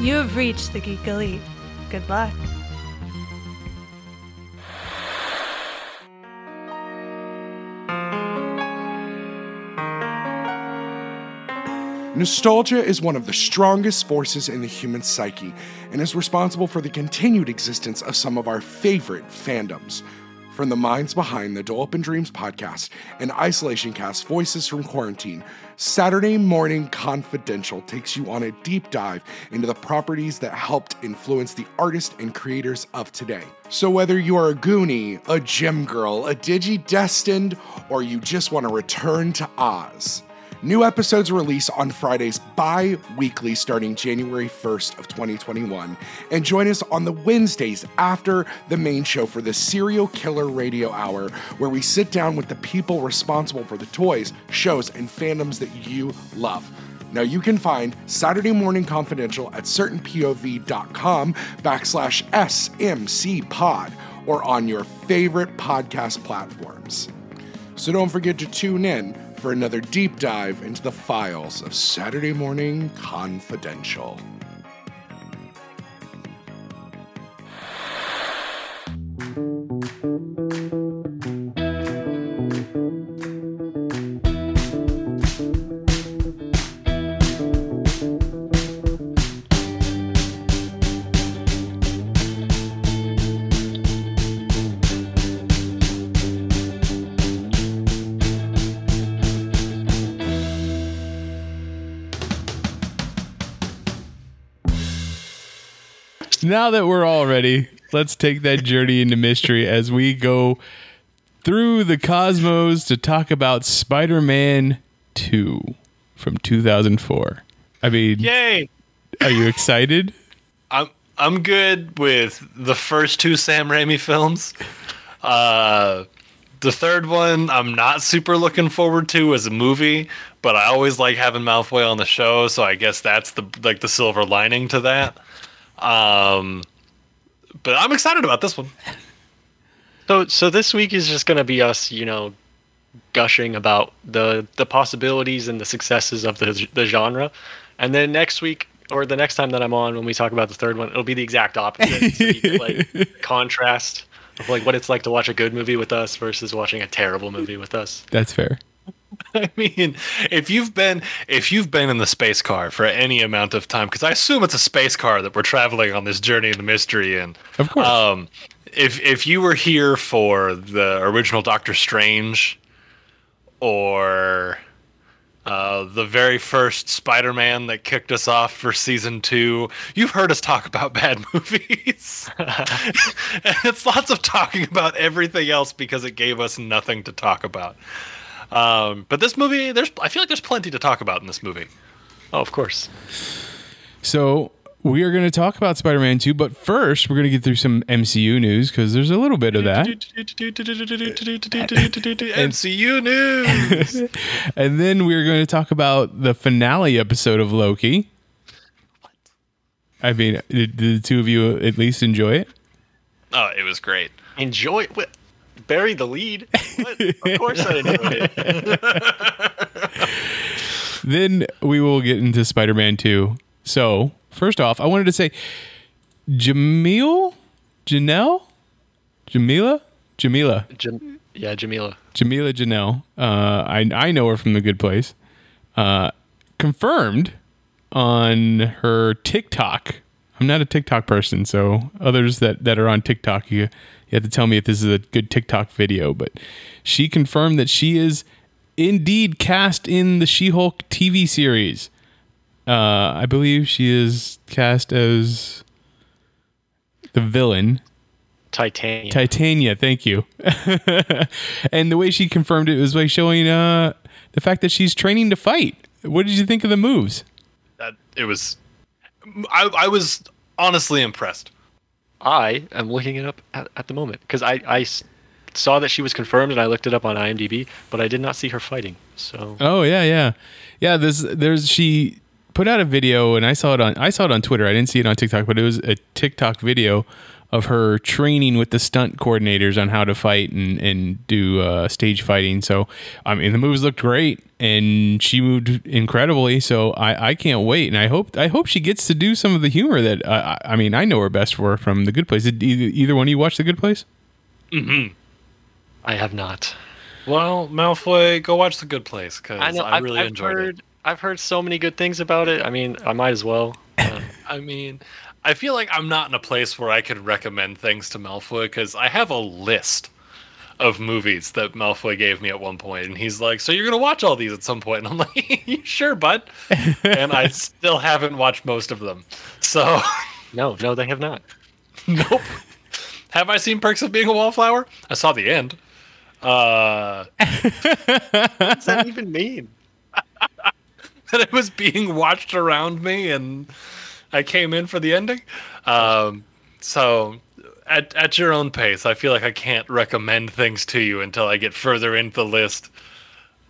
You have reached the Geek Elite. Good luck. Nostalgia is one of the strongest forces in the human psyche and is responsible for the continued existence of some of our favorite fandoms. From the minds behind the Dole Up in Dreams podcast and Isolation Cast Voices from Quarantine, Saturday Morning Confidential takes you on a deep dive into the properties that helped influence the artists and creators of today. So, whether you are a Goonie, a Gym Girl, a Digi Destined, or you just want to return to Oz, New episodes release on Fridays bi-weekly starting January 1st of 2021 and join us on the Wednesdays after the main show for the Serial Killer Radio Hour where we sit down with the people responsible for the toys, shows and fandoms that you love. Now you can find Saturday Morning Confidential at certainpov.com backslash SMC pod or on your favorite podcast platforms. So don't forget to tune in for another deep dive into the files of Saturday Morning Confidential. Now that we're all ready, let's take that journey into mystery as we go through the cosmos to talk about Spider Man 2 from 2004. I mean, Yay! are you excited? I'm I'm good with the first two Sam Raimi films. Uh, the third one I'm not super looking forward to as a movie, but I always like having Malfoy on the show, so I guess that's the like the silver lining to that. Um, but I'm excited about this one. So so this week is just gonna be us, you know, gushing about the the possibilities and the successes of the the genre, and then next week or the next time that I'm on when we talk about the third one, it'll be the exact opposite. so can, like contrast of like what it's like to watch a good movie with us versus watching a terrible movie with us. That's fair. I mean, if you've been if you've been in the space car for any amount of time, because I assume it's a space car that we're traveling on this journey in the mystery in. Of course. Um, if if you were here for the original Doctor Strange, or uh, the very first Spider-Man that kicked us off for season two, you've heard us talk about bad movies. and it's lots of talking about everything else because it gave us nothing to talk about. Um, but this movie, there's I feel like there's plenty to talk about in this movie. Oh, of course. So we are going to talk about Spider Man 2, but first we're going to get through some MCU news because there's a little bit of that. MCU news. and then we're going to talk about the finale episode of Loki. What? I mean, did, did the two of you at least enjoy it? Oh, it was great. Enjoy what? Bury the lead. What? Of course I enjoyed it. then we will get into Spider Man 2. So, first off, I wanted to say Jamil? Janelle? Jamila? Jamila. Jam- yeah, Jamila. Jamila Janelle. Uh, I, I know her from The Good Place. Uh, confirmed on her TikTok. I'm not a TikTok person, so others that, that are on TikTok, you, you have to tell me if this is a good TikTok video. But she confirmed that she is indeed cast in the She Hulk TV series. Uh, I believe she is cast as the villain. Titania. Titania, thank you. and the way she confirmed it was by showing uh, the fact that she's training to fight. What did you think of the moves? That it was. I I was honestly impressed. I am looking it up at, at the moment because I, I saw that she was confirmed and I looked it up on IMDb, but I did not see her fighting. So Oh yeah, yeah, yeah. There's there's she put out a video and I saw it on I saw it on Twitter. I didn't see it on TikTok, but it was a TikTok video of her training with the stunt coordinators on how to fight and and do uh, stage fighting. So I mean, the moves looked great, and she moved incredibly. So I, I can't wait, and I hope I hope she gets to do some of the humor that uh, I mean I know her best for from The Good Place. Did either, either one of you watch The Good Place? Hmm. I have not. Well, Malfoy, go watch The Good Place because I I, know. I've, really I've enjoyed heard. it. I've heard so many good things about it. I mean, I might as well. Uh, I mean, I feel like I'm not in a place where I could recommend things to Malfoy because I have a list of movies that Malfoy gave me at one point, and he's like, "So you're gonna watch all these at some point?" And I'm like, "You sure, bud?" and I still haven't watched most of them. So, no, no, they have not. nope. Have I seen Perks of Being a Wallflower? I saw the end. Uh, What does that even mean? that it was being watched around me and I came in for the ending. Um, so at, at your own pace, I feel like I can't recommend things to you until I get further into the list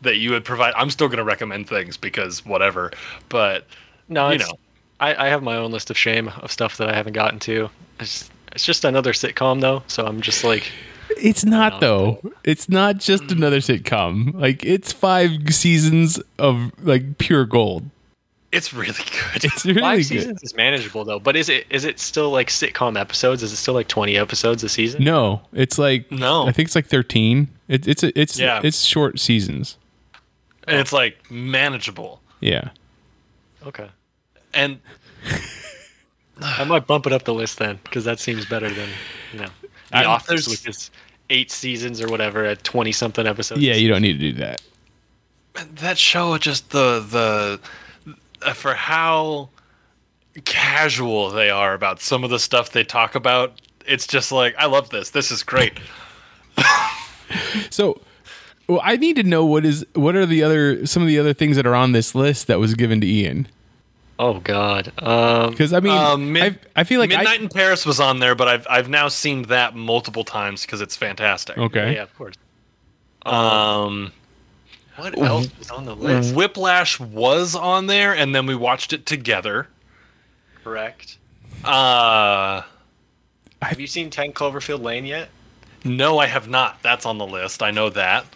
that you would provide. I'm still going to recommend things because whatever, but No, You know. I, I have my own list of shame of stuff that I haven't gotten to. It's, it's just another sitcom though, so I'm just like, It's not though. It's not just another sitcom. Like it's five seasons of like pure gold. It's really good. It's really five good. seasons is manageable though. But is it is it still like sitcom episodes? Is it still like 20 episodes a season? No, it's like No. I think it's like thirteen. It, it's a, it's Yeah. it's short seasons. and it's like manageable. Yeah. Okay. And I might bump it up the list then, because that seems better than you know The I- Office, there's- which is eight seasons or whatever at 20 something episodes. Yeah, you don't need to do that. that show just the the for how casual they are about some of the stuff they talk about it's just like i love this. This is great. So, well, I need to know what is what are the other some of the other things that are on this list that was given to Ian? Oh God. Um, because I mean Um, mid- I, I feel like midnight I, in paris was on there but i've i've now seen that multiple times because it's fantastic. Okay. Yeah, of course. um What else is on the list? whiplash was on there and then we watched it together Correct. uh Have you seen 10 Cloverfield Lane yet? no i have not that's on the list i know that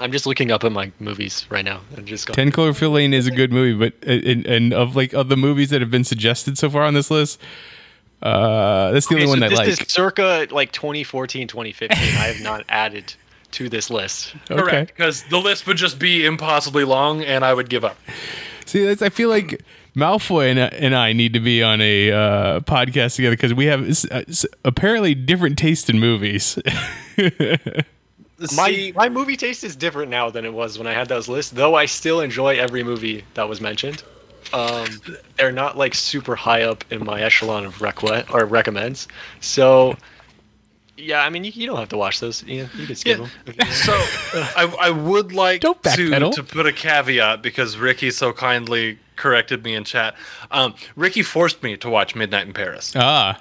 I'm just looking up at my movies right now and just going. Ten Cloverfield Lane is a good movie, but and, and of like of the movies that have been suggested so far on this list, uh, that's the Okay, only one that I this like. is circa like 2014, 2015. I have not added to this list. okay. correct because the list would just be impossibly long and i would give up See, that's, I feel like Malfoy and, and I need to be on a uh, podcast together because we have s- uh, apparently different taste in movies. My my movie taste is different now than it was when I had those lists. Though I still enjoy every movie that was mentioned. Um, they're not like super high up in my echelon of requ- or recommends. So, yeah, I mean, you, you don't have to watch those. You, you can skip Yeah. them. So I, I would like to, to put a caveat because Ricky so kindly corrected me in chat. Um, Ricky forced me to watch Midnight in Paris. ah,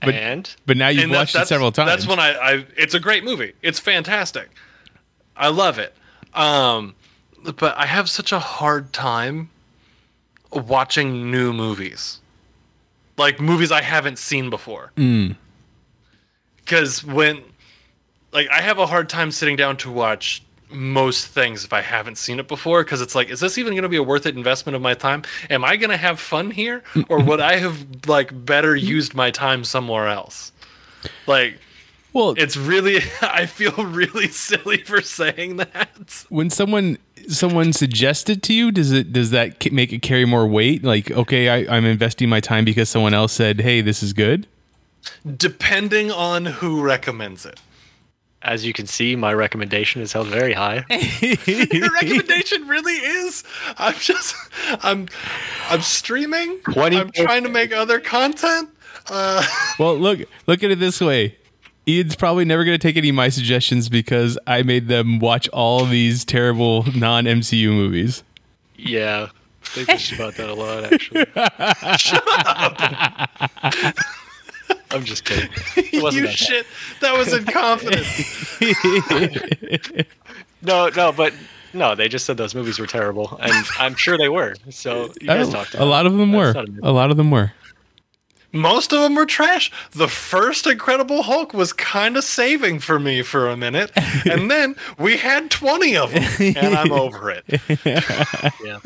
But- and but now you've And that- watched it several times. That's when I, I it's a great movie. It's fantastic. I love it. Um, but I have such a hard time watching new movies. Like movies I haven't seen before. Mm. Cuz when like I have a hard time sitting down to watch most things if I haven't seen it before because it's like is this even going to be a worth it investment of my time? Am I going to have fun here or would I have like better used my time somewhere else? Like well, it's really I feel really silly for saying that. when someone someone suggests it to you, does it does that make it carry more weight? Like, okay, I, I'm investing my time because someone else said, "Hey, this is good." Depending on who recommends it. as you can see, my recommendation is held very high. Your recommendation really is. I'm just I'm I'm streaming. 20 I'm trying to make other content. Uh Well, look look at it this way. Ian's probably never going to take any of my suggestions because I made them watch all these terrible non MCU movies. yeah, they bitch about that a lot, actually. I'm just kidding. You that shit. That was in confidence. No, no, but no, they just said those movies were terrible, and I'm sure they were. So you guys Oh, talked. a lot of them were. a. Lot of them were. most of them were trash. The first Incredible Hulk was kind of saving for me for a minute, and then we had 20 of them, and I'm over it. Yeah.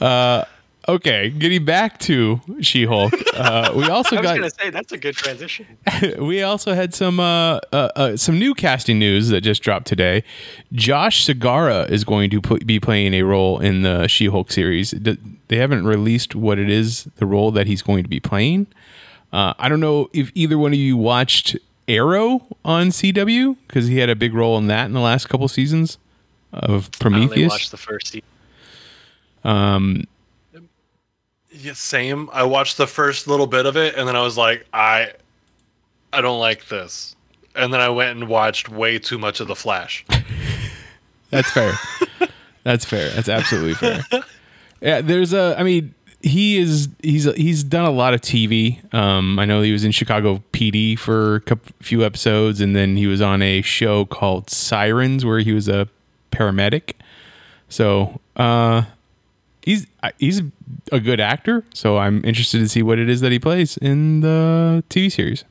Uh, Okay, getting back to She-Hulk, uh, we also got. I was got gonna say that's a good transition. we also had some uh, uh, uh, some new casting news that just dropped today. Josh Segarra is going to put, be playing a role in the She-Hulk series. D- They haven't released what it is, the role that he's going to be playing. Uh, I don't know if either one of you watched Arrow on CW because he had a big role in that in the last couple seasons of Prometheus. I only watched the first season. Yeah, same. I watched the first little bit of it, and then I was like, I, I don't like this. And then I went and watched way too much of The Flash. That's fair. That's fair. That's absolutely fair. Yeah, there's a. I mean, he is. He's he's done a lot of TV. Um, I know he was in Chicago PD for a few episodes, and then he was on a show called Sirens where he was a paramedic. So, uh, he's he's a good actor. So I'm interested to see what it is that he plays in the TV series.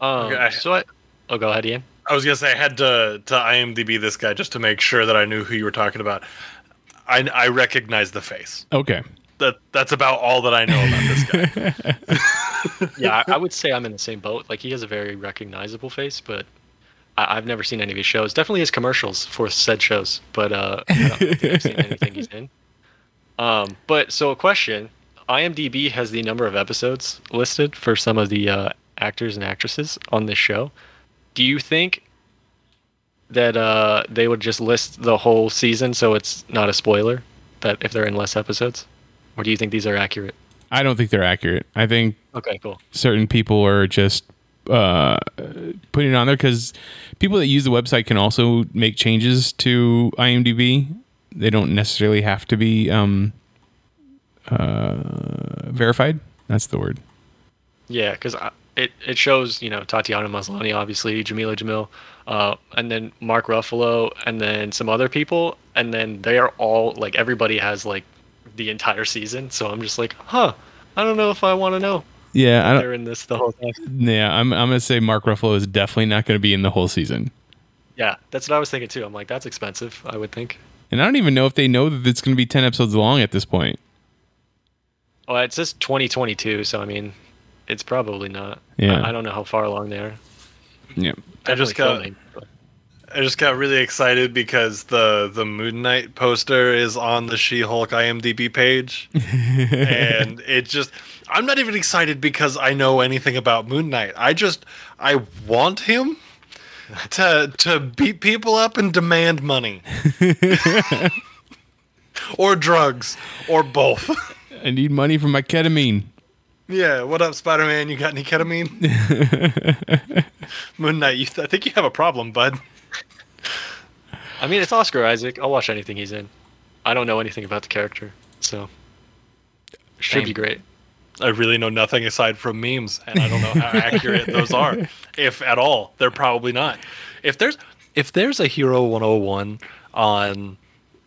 Um, Okay. So I, oh, go ahead, Ian. I was gonna say I had to to IMDb this guy just to make sure that I knew who you were talking about. I I recognize the face. Okay. That that's about all that I know about this guy. Yeah, I, I would say I'm in the same boat. Like he has a very recognizable face, but I, I've never seen any of his shows. Definitely his commercials for said shows, but uh, I don't think I've seen anything he's in. Um, but so a question: IMDb has the number of episodes listed for some of the uh, actors and actresses on this show. Do you think that uh, they would just list the whole season so it's not a spoiler? That if they're in less episodes, or do you think these are accurate? I don't think they're accurate. I think Okay, cool. certain people are just uh, putting it on there because people that use the website can also make changes to IMDb. They don't necessarily have to be um, uh, verified. That's the word. Yeah, because it, it shows, you know, Tatiana Maslany, obviously, Jamila Jamil, uh, and then Mark Ruffalo, and then some other people. And then they are all, like, everybody has, like, the entire season. So I'm just like, huh, I don't know if I want to know. Yeah, I don't. They're in this the whole time. Yeah, I'm. I'm gonna say Mark Ruffalo is definitely not going to be in the whole season, Yeah, that's what I was thinking, too. I'm like, that's expensive, I would think. and I don't even know if they know that it's going to be ten episodes long at this point. Oh, it says 2022, so I mean, it's probably not. Yeah. I, I don't know how far along they are. Yeah. I just Definitely got filming, but- I just got really excited because the the Moon Knight poster is on the She-Hulk IMDb page, and it just I'm not even excited because I know anything about Moon Knight. I just I want him to to beat people up and demand money. or drugs or both. I need money for my ketamine. yeah, what up Spider-Man? You got any ketamine? Moon Knight, you I think you have a problem, bud. I mean, it's Oscar Isaac. I'll watch anything he's in. I don't know anything about the character, so should Same. be great. I really know nothing aside from memes, and I don't know how accurate those are, if at all. They're probably not. If there's if there's a Hero 101 on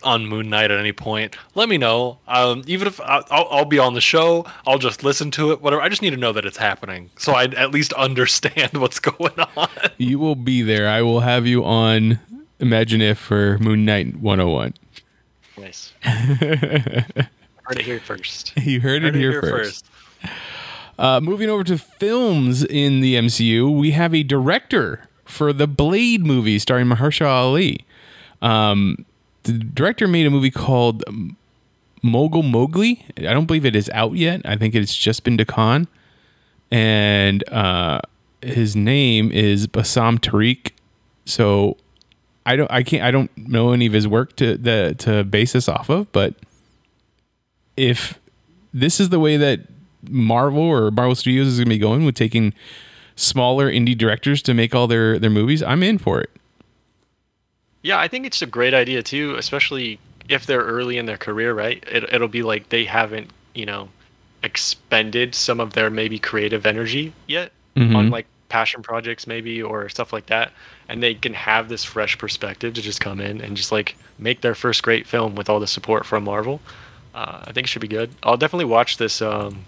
on Moon Knight at any point, let me know. Um, even if I- I'll, I'll be on the show, I'll just listen to it. Whatever. I just need to know that it's happening, so I at least understand what's going on. You will be there. I will have you on Imagine If for Moon Knight 101. Nice. Heard it here first. You heard, Heard it it here, here first. Uh, moving over to films in the MCU, we have a director for the Blade movie starring Mahershala Ali. Um, the director made a movie called Mogul Mowgli. I don't believe it is out yet. I think it's just been to con. And uh, his name is Bassam Tariq. So I don't I can't I don't know any of his work to the to base this off of, but if this is the way that Marvel or Marvel Studios is going to be going with taking smaller indie directors to make all their their movies, I'm in for it. Yeah, I think it's a great idea too, especially if they're early in their career, right? It, it'll be like they haven't, you know, expended some of their maybe creative energy yet mm-hmm. on like passion projects, maybe or stuff like that, and they can have this fresh perspective to just come in and just like make their first great film with all the support from Marvel. Uh, I think it should be good. I'll definitely watch this um,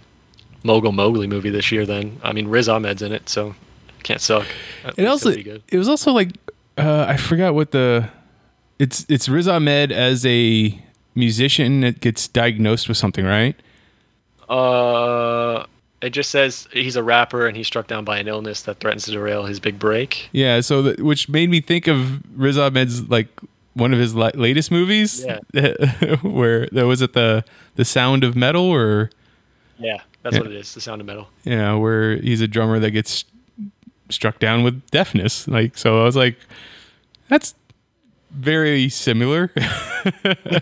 Mogul Mowgli movie this year. Then I mean Riz Ahmed's in it, so can't suck. At It also it'll be good. it was also like uh, I forgot what the it's it's Riz Ahmed as a musician that gets diagnosed with something, right? Uh, it just says he's a rapper and he's struck down by an illness that threatens to derail his big break. Yeah, so that, which made me think of Riz Ahmed's like one of his la- latest movies, where there was it the the Sound of Metal, or Yeah, that's Yeah. what it is. The Sound of Metal. yeah, where he's a drummer that gets struck down with deafness. Like, so I was like, that's very similar.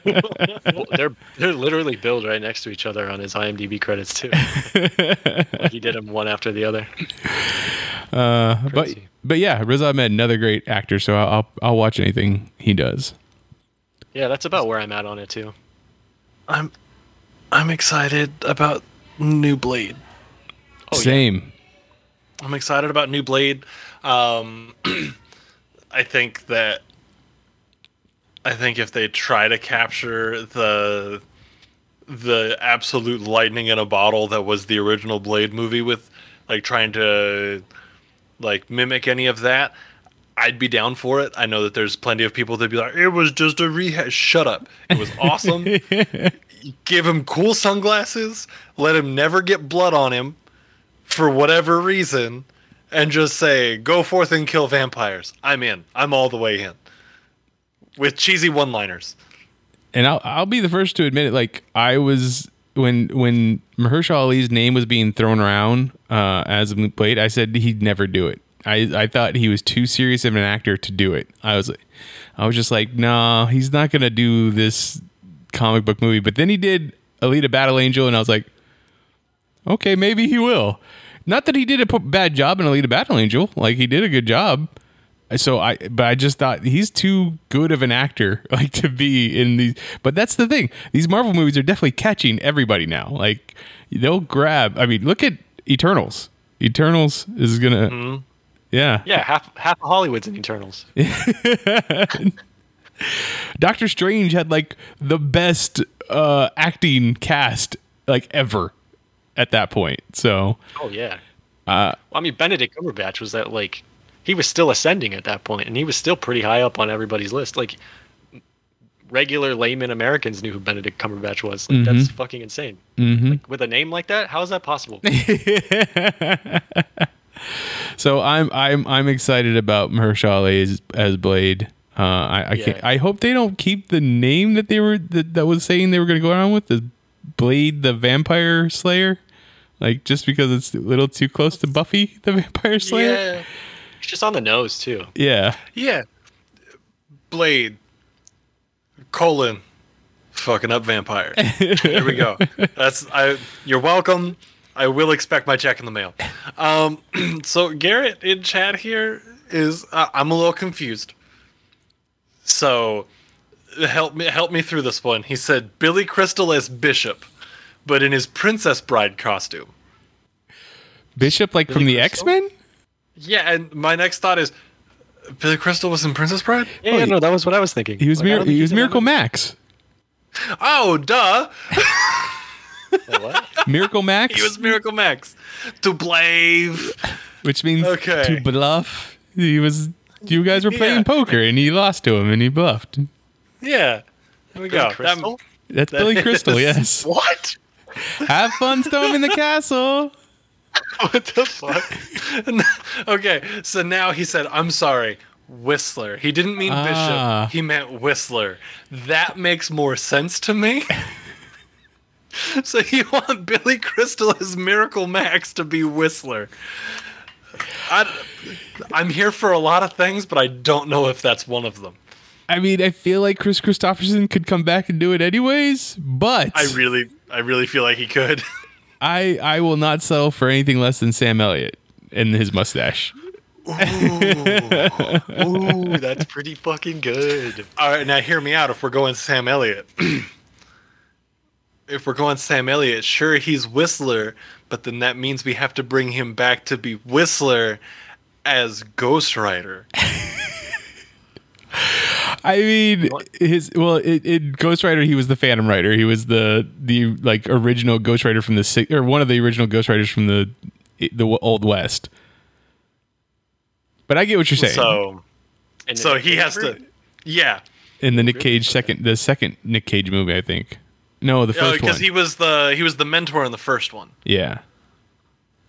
Well, they're they're literally billed right next to each other on his IMDb credits too. like he did them one after the other. Uh, but but yeah, Riz Ahmed, another great actor. So I'll I'll, I'll watch anything he does. Yeah, that's about where I'm at on it too. I'm I'm excited about New Blade. Oh, yeah. Same. I'm excited about New Blade. Um, I think that I think if they try to capture the the absolute lightning in a bottle that was the original Blade movie with like trying to like mimic any of that, I'd be down for it. I know that there's plenty of people that would be like, it was just a rehash. Shut up. It was awesome. Give him cool sunglasses. Let him never get blood on him for whatever reason and just say, go forth and kill vampires. I'm in. I'm all the way in. With cheesy one liners. and I'll I'll be the first to admit it. Like I was when when Mahershala Ali's name was being thrown around uh, as Luke Blade, I said he'd never do it. I I thought he was too serious of an actor to do it. I was I was just like, nah, he's not gonna do this comic book movie. But then he did Alita Battle Angel, and I was like, okay, maybe he will. Not that he did a bad job in Alita Battle Angel. Like he did a good job. So I, but I just thought he's too good of an actor, like to be in these. But that's the thing; these Marvel movies are definitely catching everybody now. Like they'll grab. I mean, look at Eternals. Eternals is gonna, yeah. Yeah, half half of Hollywood's in Eternals. Doctor Strange had like the best uh acting cast like ever at that point. So Oh yeah. uh Well, I mean, Benedict Cumberbatch was that like he was still ascending at that point, and he was still pretty high up on everybody's list. Like regular layman Americans knew who Benedict Cumberbatch was. Like, That's fucking insane. Like with a name like that, how is that possible? So I'm I'm I'm excited about Mahershala as, as Blade. Uh, I I, can't, Yeah. I hope they don't keep the name that they were that, that was saying they were going to go around with the Blade the Vampire Slayer, like just because it's a little too close to Buffy the Vampire Slayer. Yeah. Just on the nose too. Yeah, Yeah. Blade. Colon. Fucking up vampire. Here we go. That's I you're welcome. I will expect my check in the mail. Um so Garrett in chat here is uh, I'm a little confused. So help me help me through this one. He said Billy Crystal as Bishop, but in his Princess Bride costume. Bishop like from the X? Men. Yeah, and my next thought is Billy Crystal was in Princess Bride? Yeah, Oh, yeah, no, that was what I was thinking. He was Like, Mir- he was he's in that Miracle. Max. Oh, duh. What? Miracle Max, He was Miracle Max. To blave. which means Okay. to bluff. He was. You guys were playing Yeah. poker, and he lost to him, and he bluffed. Yeah. There we Billy go. That- Crystal? That's that Billy Crystal. Yes. What? Have fun storming the castle. What the fuck? okay, so now he said, I'm sorry, Whistler. He didn't mean Ah. Bishop, he meant Whistler. That makes more sense to me. so you want Billy Crystal as Miracle Max to be Whistler. I, I'm here for a lot of things, but I don't know if that's one of them. I mean, I feel like Kris Kristofferson could come back and do it anyways, but I really, I really feel like he could. I I will not settle for anything less than Sam Elliott and his mustache. Ooh, that's pretty fucking good. All right, now hear me out. If we're going Sam Elliott, if we're going Sam Elliott, sure he's Whistler, but then that means we have to bring him back to be Whistler as Ghost Rider. I mean, his well, it, it Ghost Rider. He was the Phantom Rider. He was the the like original Ghost Rider from the si- or one of the original Ghost Riders from the the old West. But I get what you're saying. So And so then he has to. Yeah, In the Nick Cage second, the second Nick Cage movie, I think. No, the oh, first because one. he was the he was the mentor in the first one. yeah.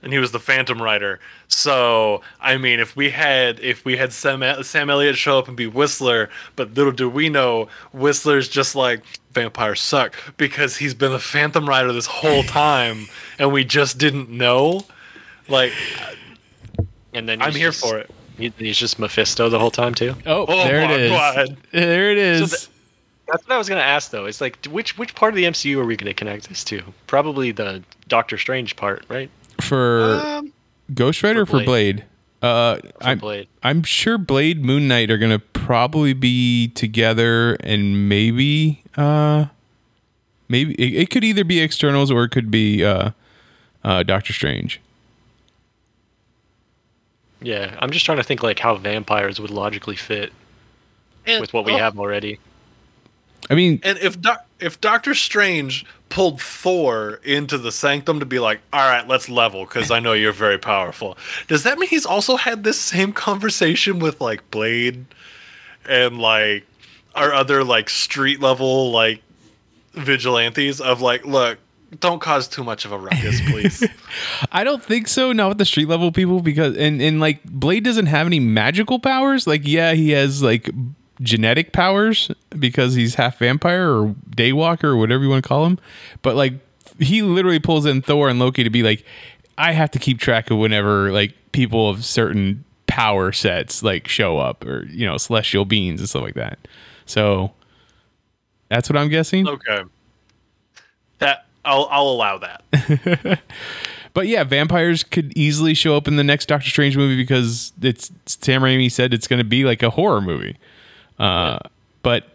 And he was the Phantom Rider. So I mean, if we had if we had Sam Sam Elliott show up and be Whistler, but little do we know, Whistler's just like vampires suck because he's been the Phantom Rider this whole time, and we just didn't know. Like, And then I'm here just- for it. He's just Mephisto the whole time too. Oh, Oh there my it is. God. There it is. So That's what I was gonna ask though. It's like which which part of the MCU are we gonna connect this to? Probably the Doctor Strange part, right? For Um, Ghost Rider or for for Blade. Uh, For I'm Blade. I'm sure Blade Moon Knight are gonna probably be together, and maybe uh, maybe it, it could either be Eternals or it could be uh, uh, Doctor Strange. Yeah, I'm just trying to think like how vampires would logically fit and, with what we oh, have already. I mean, And if Doc if Doctor Strange pulled Thor into the sanctum to be like, all right, let's level because I know you're very powerful, does that mean he's also had this same conversation with like Blade and like our other like street level like vigilantes of like, look, don't cause too much of a ruckus, please. I don't think so. Not with the street level people because and and like Blade doesn't have any magical powers. Like yeah, he has like genetic powers because he's half vampire or daywalker or whatever you want to call him. But like he literally pulls in Thor and Loki to be like, I have to keep track of whenever like people of certain power sets like show up or you know celestial beings and stuff like that. So that's what I'm guessing. okay, that I'll I'll allow that. But yeah, vampires could easily show up in the next Doctor Strange movie because it's Sam Raimi said it's going to be like a horror movie. Uh, But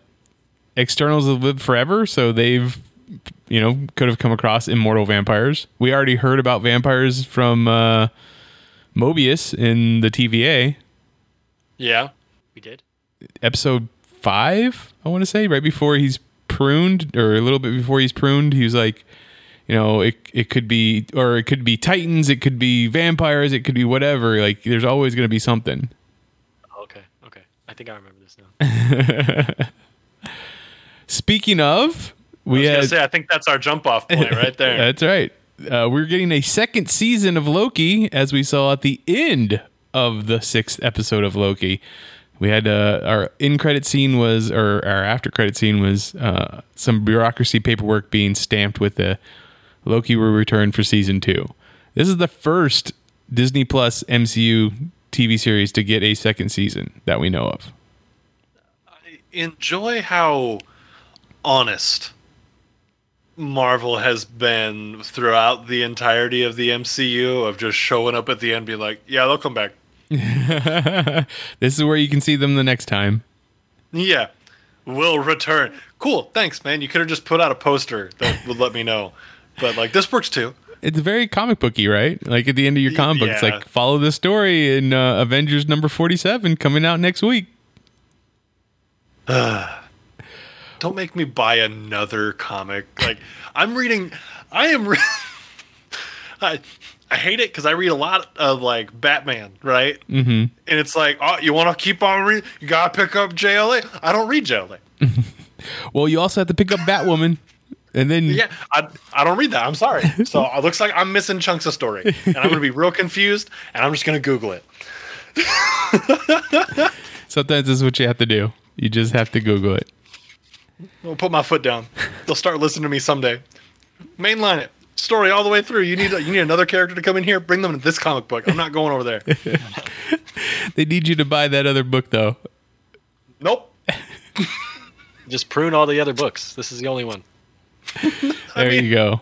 Eternals have lived forever, so they've you know could have come across immortal vampires. We already heard about vampires from uh, Mobius in the TVA Yeah. We did. episode five. I want to say right before he's pruned, or a little bit before he's pruned. He was like, you know, it it could be, or it could be titans, it could be vampires, it could be whatever. Like, there's always going to be something. Okay, okay. I think I remember this now. Speaking of, I we was gonna had say I think that's our jump off point right there. That's right. Uh, we're getting a second season of Loki, as we saw at the end of the sixth episode of Loki. We had uh, our in credit scene was, or our after credit scene was, uh, some bureaucracy paperwork being stamped with the Loki will return for season two. This is the first Disney Plus MCU TV series to get a second season that we know of. Enjoy how honest Marvel has been throughout the entirety of the MCU of just showing up at the end, be like, "Yeah, they'll come back." this is where you can see them the next time. Yeah, we'll return. Cool, thanks, man. You could have just put out a poster that would let me know. But like, this works too. it's very comic booky, right? Like at the end of your comic book, it's like follow the story in uh, Avengers number forty-seven coming out next week. Don't make me buy another comic. Like, I'm reading. I am. Re- I I hate it because I read a lot of like Batman, right? Mm-hmm. And it's like, oh, you want to keep on reading? You gotta pick up JLA. I don't read JLA. Well, you also have to pick up Batwoman, and then Yeah, I, I don't read that. I'm sorry. So it looks like I'm missing chunks of story, and I'm gonna be real confused, and I'm just gonna Google it. sometimes this is what you have to do. You just have to Google it. I'll put my foot down. They'll start listening to me someday. Mainline it. Story all the way through. You need you need another character to come in here. Bring them to this comic book. I'm not going over there. They need you to buy that other book, though. Nope. Just prune all the other books. This is the only one. There mean- you go.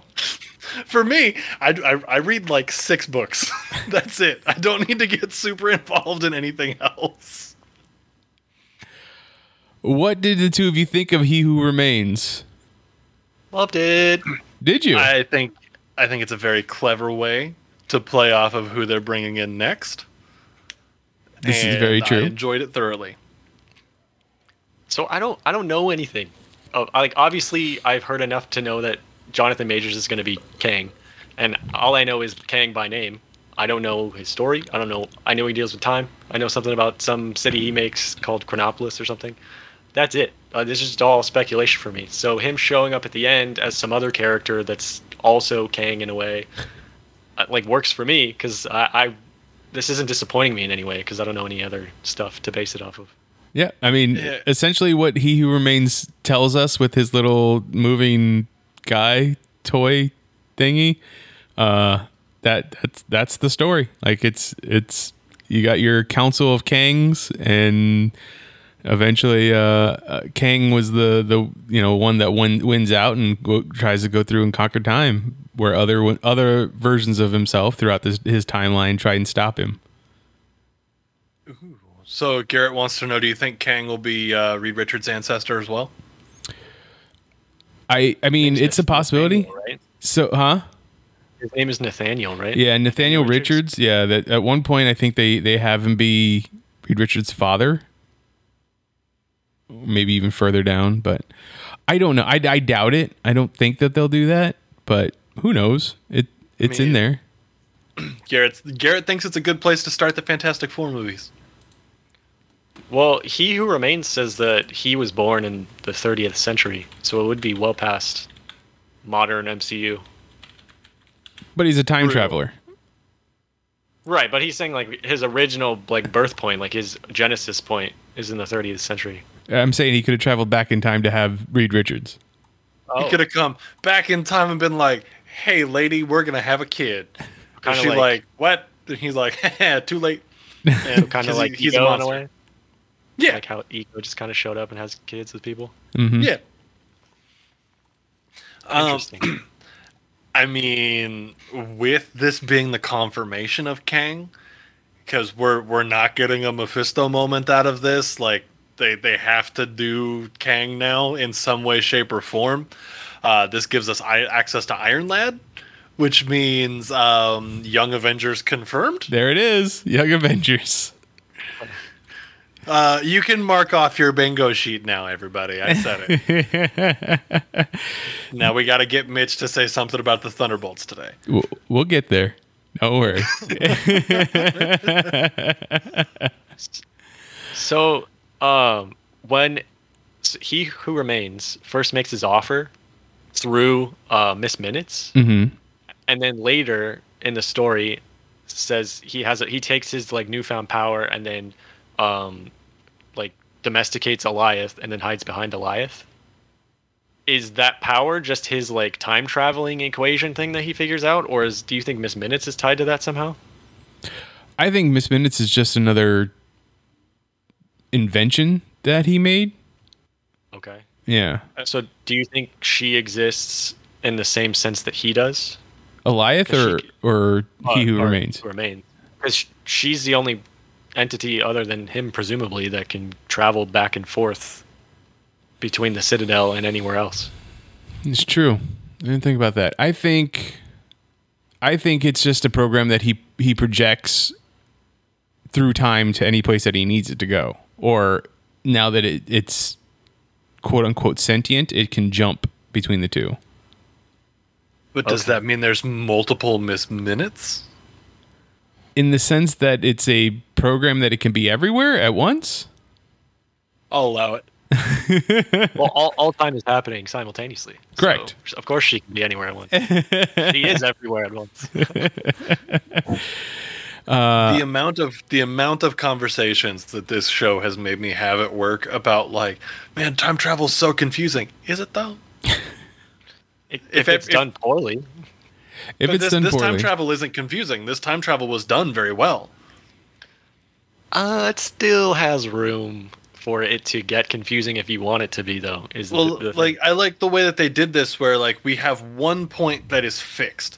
For me, I, I, I read like six books. That's it. I don't need to get super involved in anything else. What did the two of you think of He Who Remains? Loved it. Did you? I think I think it's a very clever way to play off of who they're bringing in next. this is and very I true. enjoyed it thoroughly. So I don't I don't know anything. Uh, like obviously I've heard enough to know that Jonathan Majors is going to be Kang, and all I know is Kang by name. I don't know his story. I don't know. I know he deals with time. I know something about some city he makes called Chronopolis or something. That's it. Uh, this is just all speculation for me. So him showing up at the end as some other character that's also Kang in a way, uh, like works for me because I, I this isn't disappointing me in any way because I don't know any other stuff to base it off of. Yeah, I mean, Yeah. essentially, what He Who Remains tells us with his little moving guy toy thingy, uh, that that's that's the story. Like it's it's you got your council of Kangs, and eventually, uh, uh, Kang was the the you know one that win, wins out and go, tries to go through and conquer time, where other other versions of himself throughout this, his timeline try and stop him. So Garrett wants to know: Do you think Kang will be uh, Reed Richards' ancestor as well? I I mean, it's a possibility. Nathaniel, right? So, huh? His name is Nathaniel, right? Yeah, Nathaniel Richards? Richards. Yeah, that at one point I think they they have him be Reed Richards' father, maybe even further down. But I don't know. I, I doubt it. I don't think that they'll do that. But who knows? It it's in mean- there. Garrett Garrett thinks it's a good place to start the Fantastic Four movies. Well, He Who Remains says that he was born in the 30th century, so it would be well past modern MCU. But he's a time True. traveler. Right, but he's saying like his original like birth point, like his genesis point, is in the 30th century. I'm saying he could have traveled back in time to have Reed Richards. Oh, He could have come back in time and been like, "Hey, lady, we're gonna have a kid." And Kinda she's like- like, "What?" And he's like, "Too late." And kind 'cause of he- like he's Ego a in monster. way. Yeah, Like how Ego just kind of showed up and has kids with people. Mhm. yeah. Um, Interesting. I mean, with this being the confirmation of Kang, because we're we're not getting a Mephisto moment out of this. Like they they have to do Kang now in some way, shape, or form. Uh, this gives us I- access to Iron Lad, which means um, Young Avengers confirmed. There it is, Young Avengers. Uh, you can mark off your bingo sheet now, everybody. I said it. now we got to get Mitch to say something about the Thunderbolts today. We'll, we'll get there. Don't worry. So, um, when he who remains first makes his offer through uh, Miss Minutes, hmm and then later in the story says he has a, he takes his like newfound power and then um like domesticates Alioth and then hides behind Alioth. Is that power just his like time traveling equation thing that he figures out, or is do you think Miss Minutes is tied to that somehow? I think Miss Minutes is just another invention that he made. Okay. Yeah. Uh, so do you think she exists in the same sense that he does? Alioth or she- or uh, he who Or remains. Remains. Because she's the only entity other than him, presumably, that can travel back and forth between the Citadel and anywhere else. It's true. I didn't think about that. I think I think it's just a program that he he projects through time to any place that he needs it to go. Or now that it, it's quote unquote sentient, it can jump between the two. But does Okay. that mean there's multiple Miss Minutes? In the sense that it's a program that it can be everywhere at once. I'll allow it. Well, all, all time is happening simultaneously. So, Correct. of course, she can be anywhere at once. she is everywhere at once. Uh, the amount of the amount of conversations that this show has made me have at work about like, man, time travel's so confusing. Is it though? If, If if it's if- done poorly, if But it's this, done this time travel isn't confusing. This time travel was done very well. uh, it still has room for it to get confusing if you want it to be, though. Is Well, the, the like. I like the way that they did this, where like we have one point that is fixed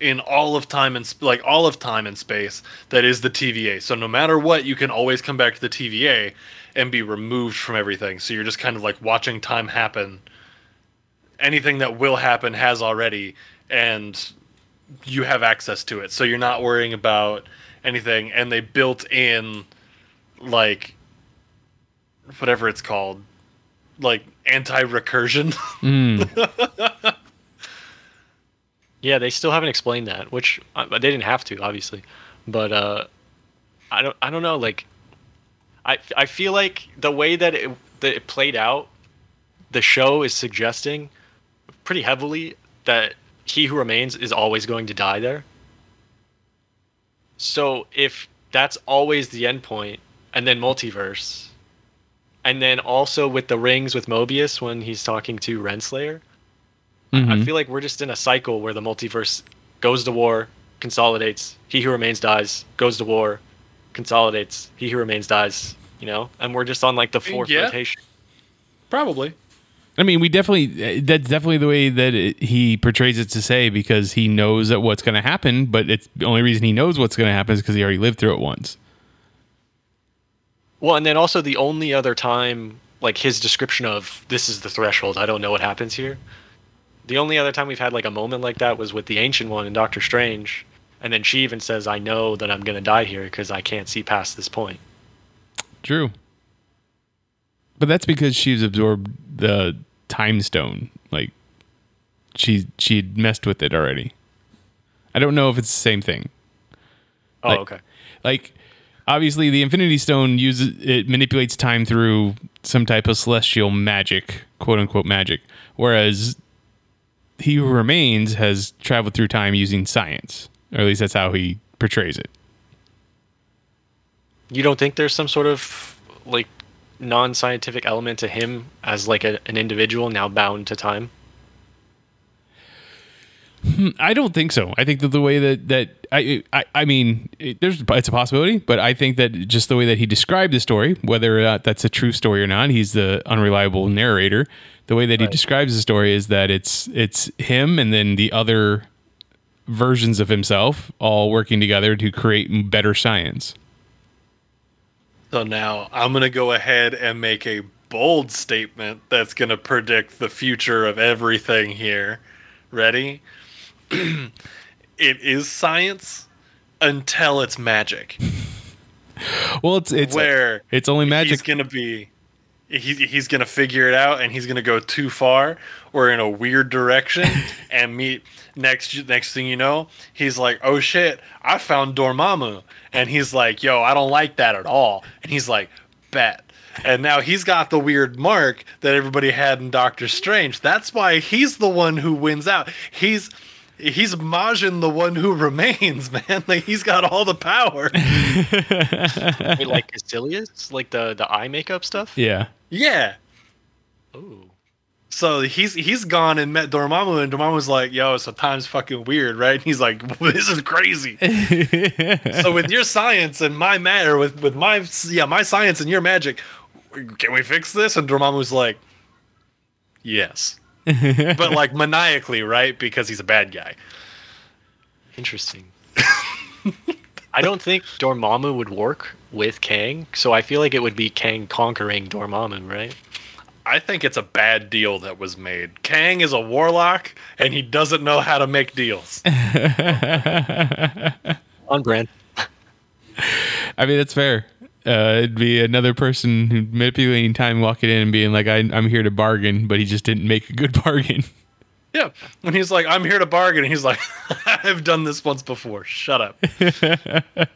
in all of time and sp- like all of time and space that is the TVA. So no matter what, you can always come back to the TVA and be removed from everything. So you're just kind of like watching time happen. Anything that will happen has already, and you have access to it. So you're not worrying about anything. And they built in like whatever it's called like anti recursion. Mm. Yeah, they still haven't explained that, which uh, they didn't have to, obviously. But uh, I don't, I don't know. Like, I, I feel like the way that it, that it played out, the show is suggesting pretty heavily that he who remains is always going to die there. So if that's always the end point, and then multiverse, and then also with the rings with Mobius when he's talking to Renslayer, I Mhm. feel like we're just in a cycle where the multiverse goes to war, consolidates, he who remains dies, goes to war, consolidates, he who remains dies, you know? And we're just on like the fourth Yeah. rotation. Probably. I mean, we definitely that's definitely the way that it, he portrays it to say because he knows that what's going to happen, but it's the only reason he knows what's going to happen is because he already lived through it once. Well, and then also the only other time, like his description of this is the threshold, I don't know what happens here. The only other time we've had like a moment like that was with the Ancient One and Doctor Strange. And then she even says, I know that I'm going to die here because I can't see past this point. True. But that's because she's absorbed the time stone. Like she she had messed with it already. I don't know if it's the same thing. Oh, Like- okay. Like obviously the Infinity Stone uses it manipulates time through some type of celestial magic, quote unquote magic. Whereas he who remains has traveled through time using science. Or at least that's how he portrays it. You don't think there's some sort of like non-scientific element to him as like a, an individual now bound to time? Hmm, I don't think so. I think that the way that that I I, I mean, it, there's it's a possibility, but I think that just the way that he described the story, whether or not that's a true story or not, he's the unreliable narrator. The way that he describes the story is that it's it's him and then the other versions of himself all working together to create better science. So now I'm going to go ahead and make a bold statement that's going to predict the future of everything here. Ready? it is science until it's magic. Well, it's it's where it's only magic. he's going to be he, he's going to figure it out and he's going to go too far or in a weird direction and meet next next thing you know he's like oh shit i found dormammu and he's like yo i don't like that at all and he's like bet and now he's got the weird mark that everybody had in doctor strange that's why he's the one who wins out he's He's Majin, the one who remains, man. Like he's got all the power. Wait, like Kaecilius? Like the, the eye makeup stuff? yeah. Yeah. Ooh. So he's he's gone and met Dormammu, and Dormammu's like, "Yo, so time's fucking weird, right?" And he's like, "This is crazy." so with your science and my matter, with with my yeah my science and your magic, can we fix this? And Dormammu's like, "Yes," but like maniacally, right? Because he's a bad guy. Interesting. I don't think Dormammu would work with Kang, so I feel like it would be Kang conquering Dormammu, right? I think it's a bad deal that was made. Kang is a warlock, and he doesn't know how to make deals. On brand. I mean, that's fair. Uh, it'd be another person manipulating time, walking in and being like, I, "I'm here to bargain," but he just didn't make a good bargain. Yeah. And he's like, I'm here to bargain. And he's like, I've done this once before. Shut up.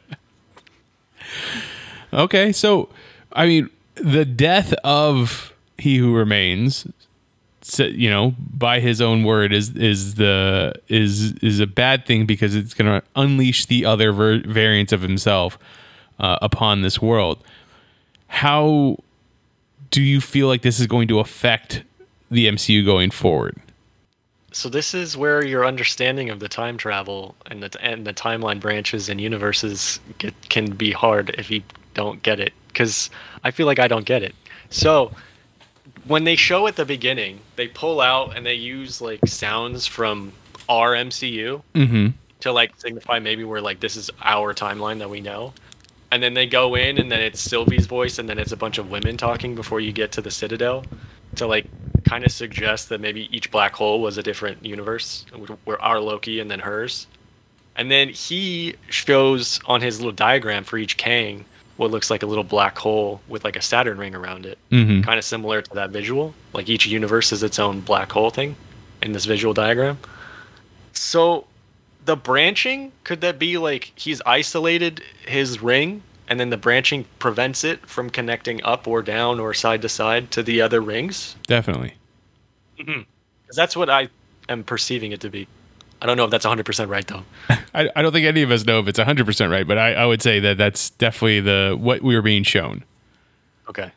Okay, so I mean, the death of he who remains, so, you know, by his own word, is is the is is a bad thing because it's going to unleash the other ver- variants of himself uh, upon this world. How do you feel like this is going to affect the MCU going forward? So this is where your understanding of the time travel and the and the timeline branches and universes get, can be hard if you don't get it. Because I feel like I don't get it. So when they show at the beginning, they pull out and they use like sounds from our MCU Mm-hmm. to like signify maybe we're like this is our timeline that we know. And then they go in and then it's Sylvie's voice and then it's a bunch of women talking before you get to the Citadel to like kind of suggest that maybe each black hole was a different universe where our Loki and then hers. And then he shows on his little diagram for each Kang what looks like a little black hole with like a Saturn ring around it. Mhm. Kind of similar to that visual. Like each universe is its own black hole thing in this visual diagram. So the branching, could that be like he's isolated his ring and then the branching prevents it from connecting up or down or side to side to the other rings? Definitely. 'Cause that's what I am perceiving it to be. I don't know if that's 100% right though. I, I don't think any of us know if it's 100% right, but I, I would say that that's definitely the what we were being shown. Okay.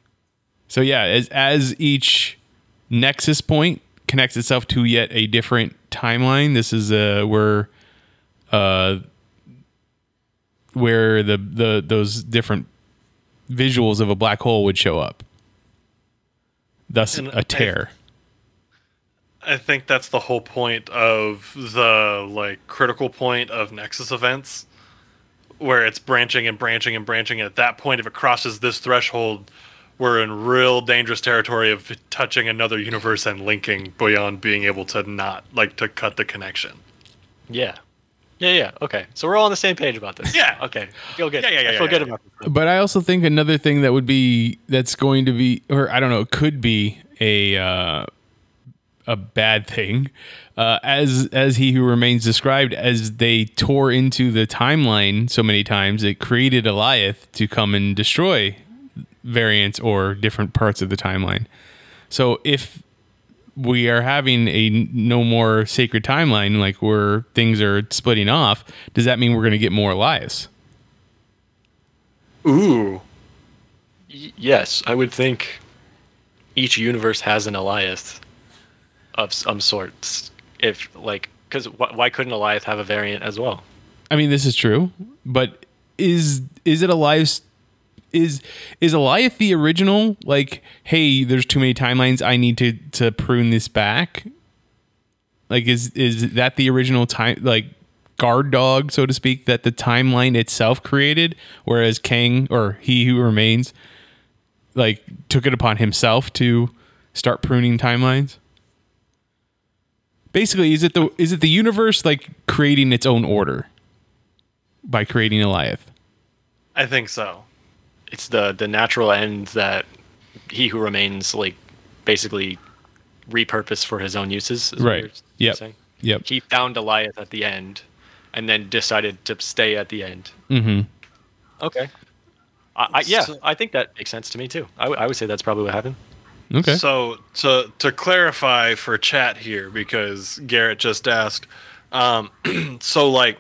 So yeah, as as each nexus point connects itself to yet a different timeline, this is uh where uh where the the those different visuals of a black hole would show up. Thus And a I- tear. I think that's the whole point of the like critical point of Nexus events, where it's branching and branching and branching. And at that point, if it crosses this threshold, we're in real dangerous territory of touching another universe and linking beyond being able to not like to cut the connection. Yeah. Yeah, yeah. Okay. So we're all on the same page about this. Yeah. Okay. Feel good. Yeah, yeah, yeah, I feel yeah, good yeah. about this. But I also think another thing that would be that's going to be, or I don't know, could be a uh, a bad thing, uh, as as he who remains described as they tore into the timeline so many times, it created Alioth to come and destroy variants or different parts of the timeline. So if we are having a no more sacred timeline, like where things are splitting off, does that mean we're going to get more Alioths? Ooh. Y- yes, I would think each universe has an Alioth of some um, sorts. If like, because wh- why couldn't Alioth have a variant as well? I mean, this is true, but is is it Alioths? Is is Alioth the original? Like, hey, there's too many timelines. I need to to prune this back. Like, is is that the original time? Like, guard dog, so to speak, that the timeline itself created, whereas Kang or He Who Remains, like, took it upon himself to start pruning timelines. Basically, is it the is it the universe like creating its own order by creating Alioth? I think so. It's the the natural end that he who remains like basically repurposed for his own uses. is Right. you're Yep. saying? Yep. He found Alioth at the end, and then decided to stay at the end. Mm-hmm. Okay. I, I, yeah, So- I think that makes sense to me too. I, w- I would say that's probably what happened. Okay. So to to clarify for chat here, because Garrett just asked, um, so like,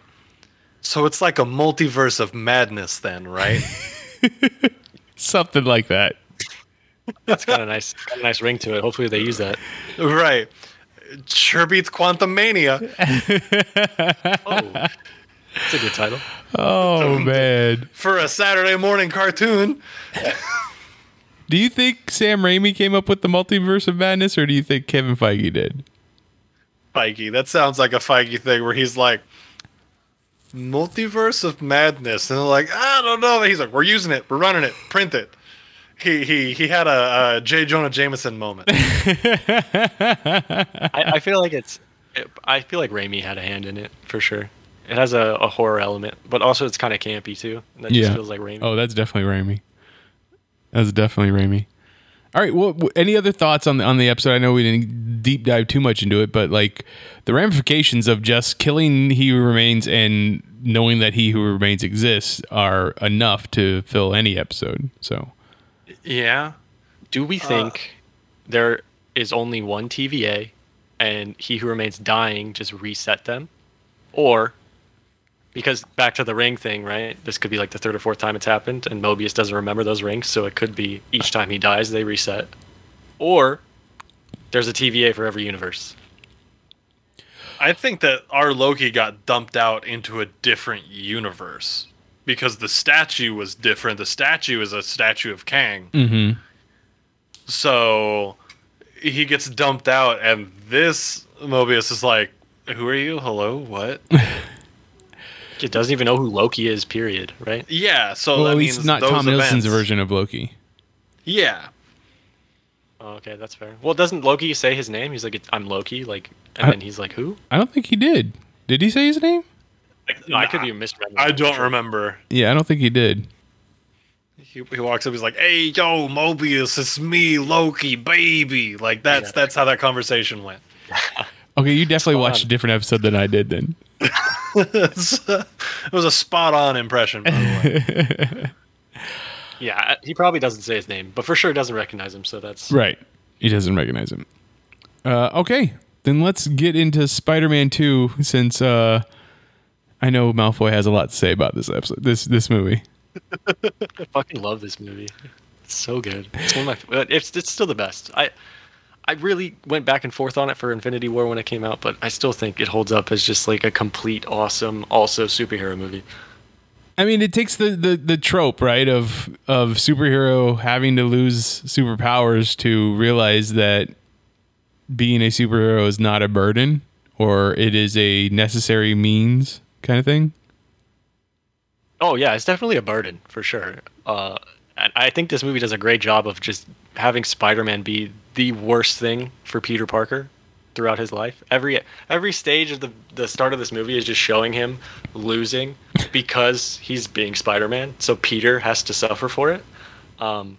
so it's like a multiverse of madness, then, right? Something like that. That's kind of nice. Got a nice ring to it. Hopefully they use that. right. Sure beats Quantumania. Oh, that's a good title. Oh um, man. for a Saturday morning cartoon. Do you think Sam Raimi came up with the multiverse of madness, or do you think Kevin Feige did? Feige. That sounds like a Feige thing where he's like, multiverse of madness, and they're like, I don't know. He's like, we're using it, we're running it, print it. He he he had a, a J. Jonah Jameson moment. I, I feel like it's. I feel like Raimi had a hand in it for sure. It has a, a horror element, but also it's kind of campy too. And that Yeah. just feels like Raimi. Oh, that's definitely Raimi. That's definitely Raimi. All right. Well, any other thoughts on the on the episode? I know we didn't deep dive too much into it, but like the ramifications of just killing He Who Remains and knowing that He Who Remains exists are enough to fill any episode. So yeah. Do we uh. think there is only one TVA, and he who remains dying just reset them, or because back to the ring thing, right? This could be like the third or fourth time it's happened, and Mobius doesn't remember those rings, so it could be each time he dies they reset, or there's a TVA for every universe. I think that our Loki got dumped out into a different universe because the statue was different. The statue is a statue of Kang. Mhm. So he gets dumped out, and this Mobius is like, Who are you? Hello? What? It doesn't even know who Loki is. Period. Right? yeah, so well, that at means least not those Tom Hiddleston's events- version of Loki. Yeah. Oh, okay, that's fair. Well, doesn't Loki say his name? He's like, "I'm Loki," like, and I- then he's like, "Who?" I don't think he did. Did he say his name? No, I could be misremembering. I don't sure. remember. Yeah, I don't think he did. He, he walks up. He's like, "Hey, yo, Mobius, it's me, Loki, baby." Like that's Yeah. that's how that conversation went. Okay, you definitely watched a different episode than I did then. It's, it was a spot on impression. By the way. Yeah, he probably doesn't say his name, but for sure doesn't recognize him. So that's Right. He doesn't recognize him. Uh, okay, then let's get into Spider-Man 2 since uh, I know Malfoy has a lot to say about this episode, this this movie. I fucking love this movie. It's so good. It's one of my. It's it's still the best. I I really went back and forth on it for Infinity War when it came out, but I still think it holds up as just like a complete, awesome, also superhero movie. I mean, it takes the, the, the trope, right, of of superhero having to lose superpowers to realize that being a superhero is not a burden or it is a necessary means kind of thing. Oh yeah, it's definitely a burden for sure. Uh, and I think this movie does a great job of just having Spider-Man be the worst thing for Peter Parker throughout his life. Every every stage of the the start of this movie is just showing him losing because he's being Spider-Man. So Peter has to suffer for it. Um,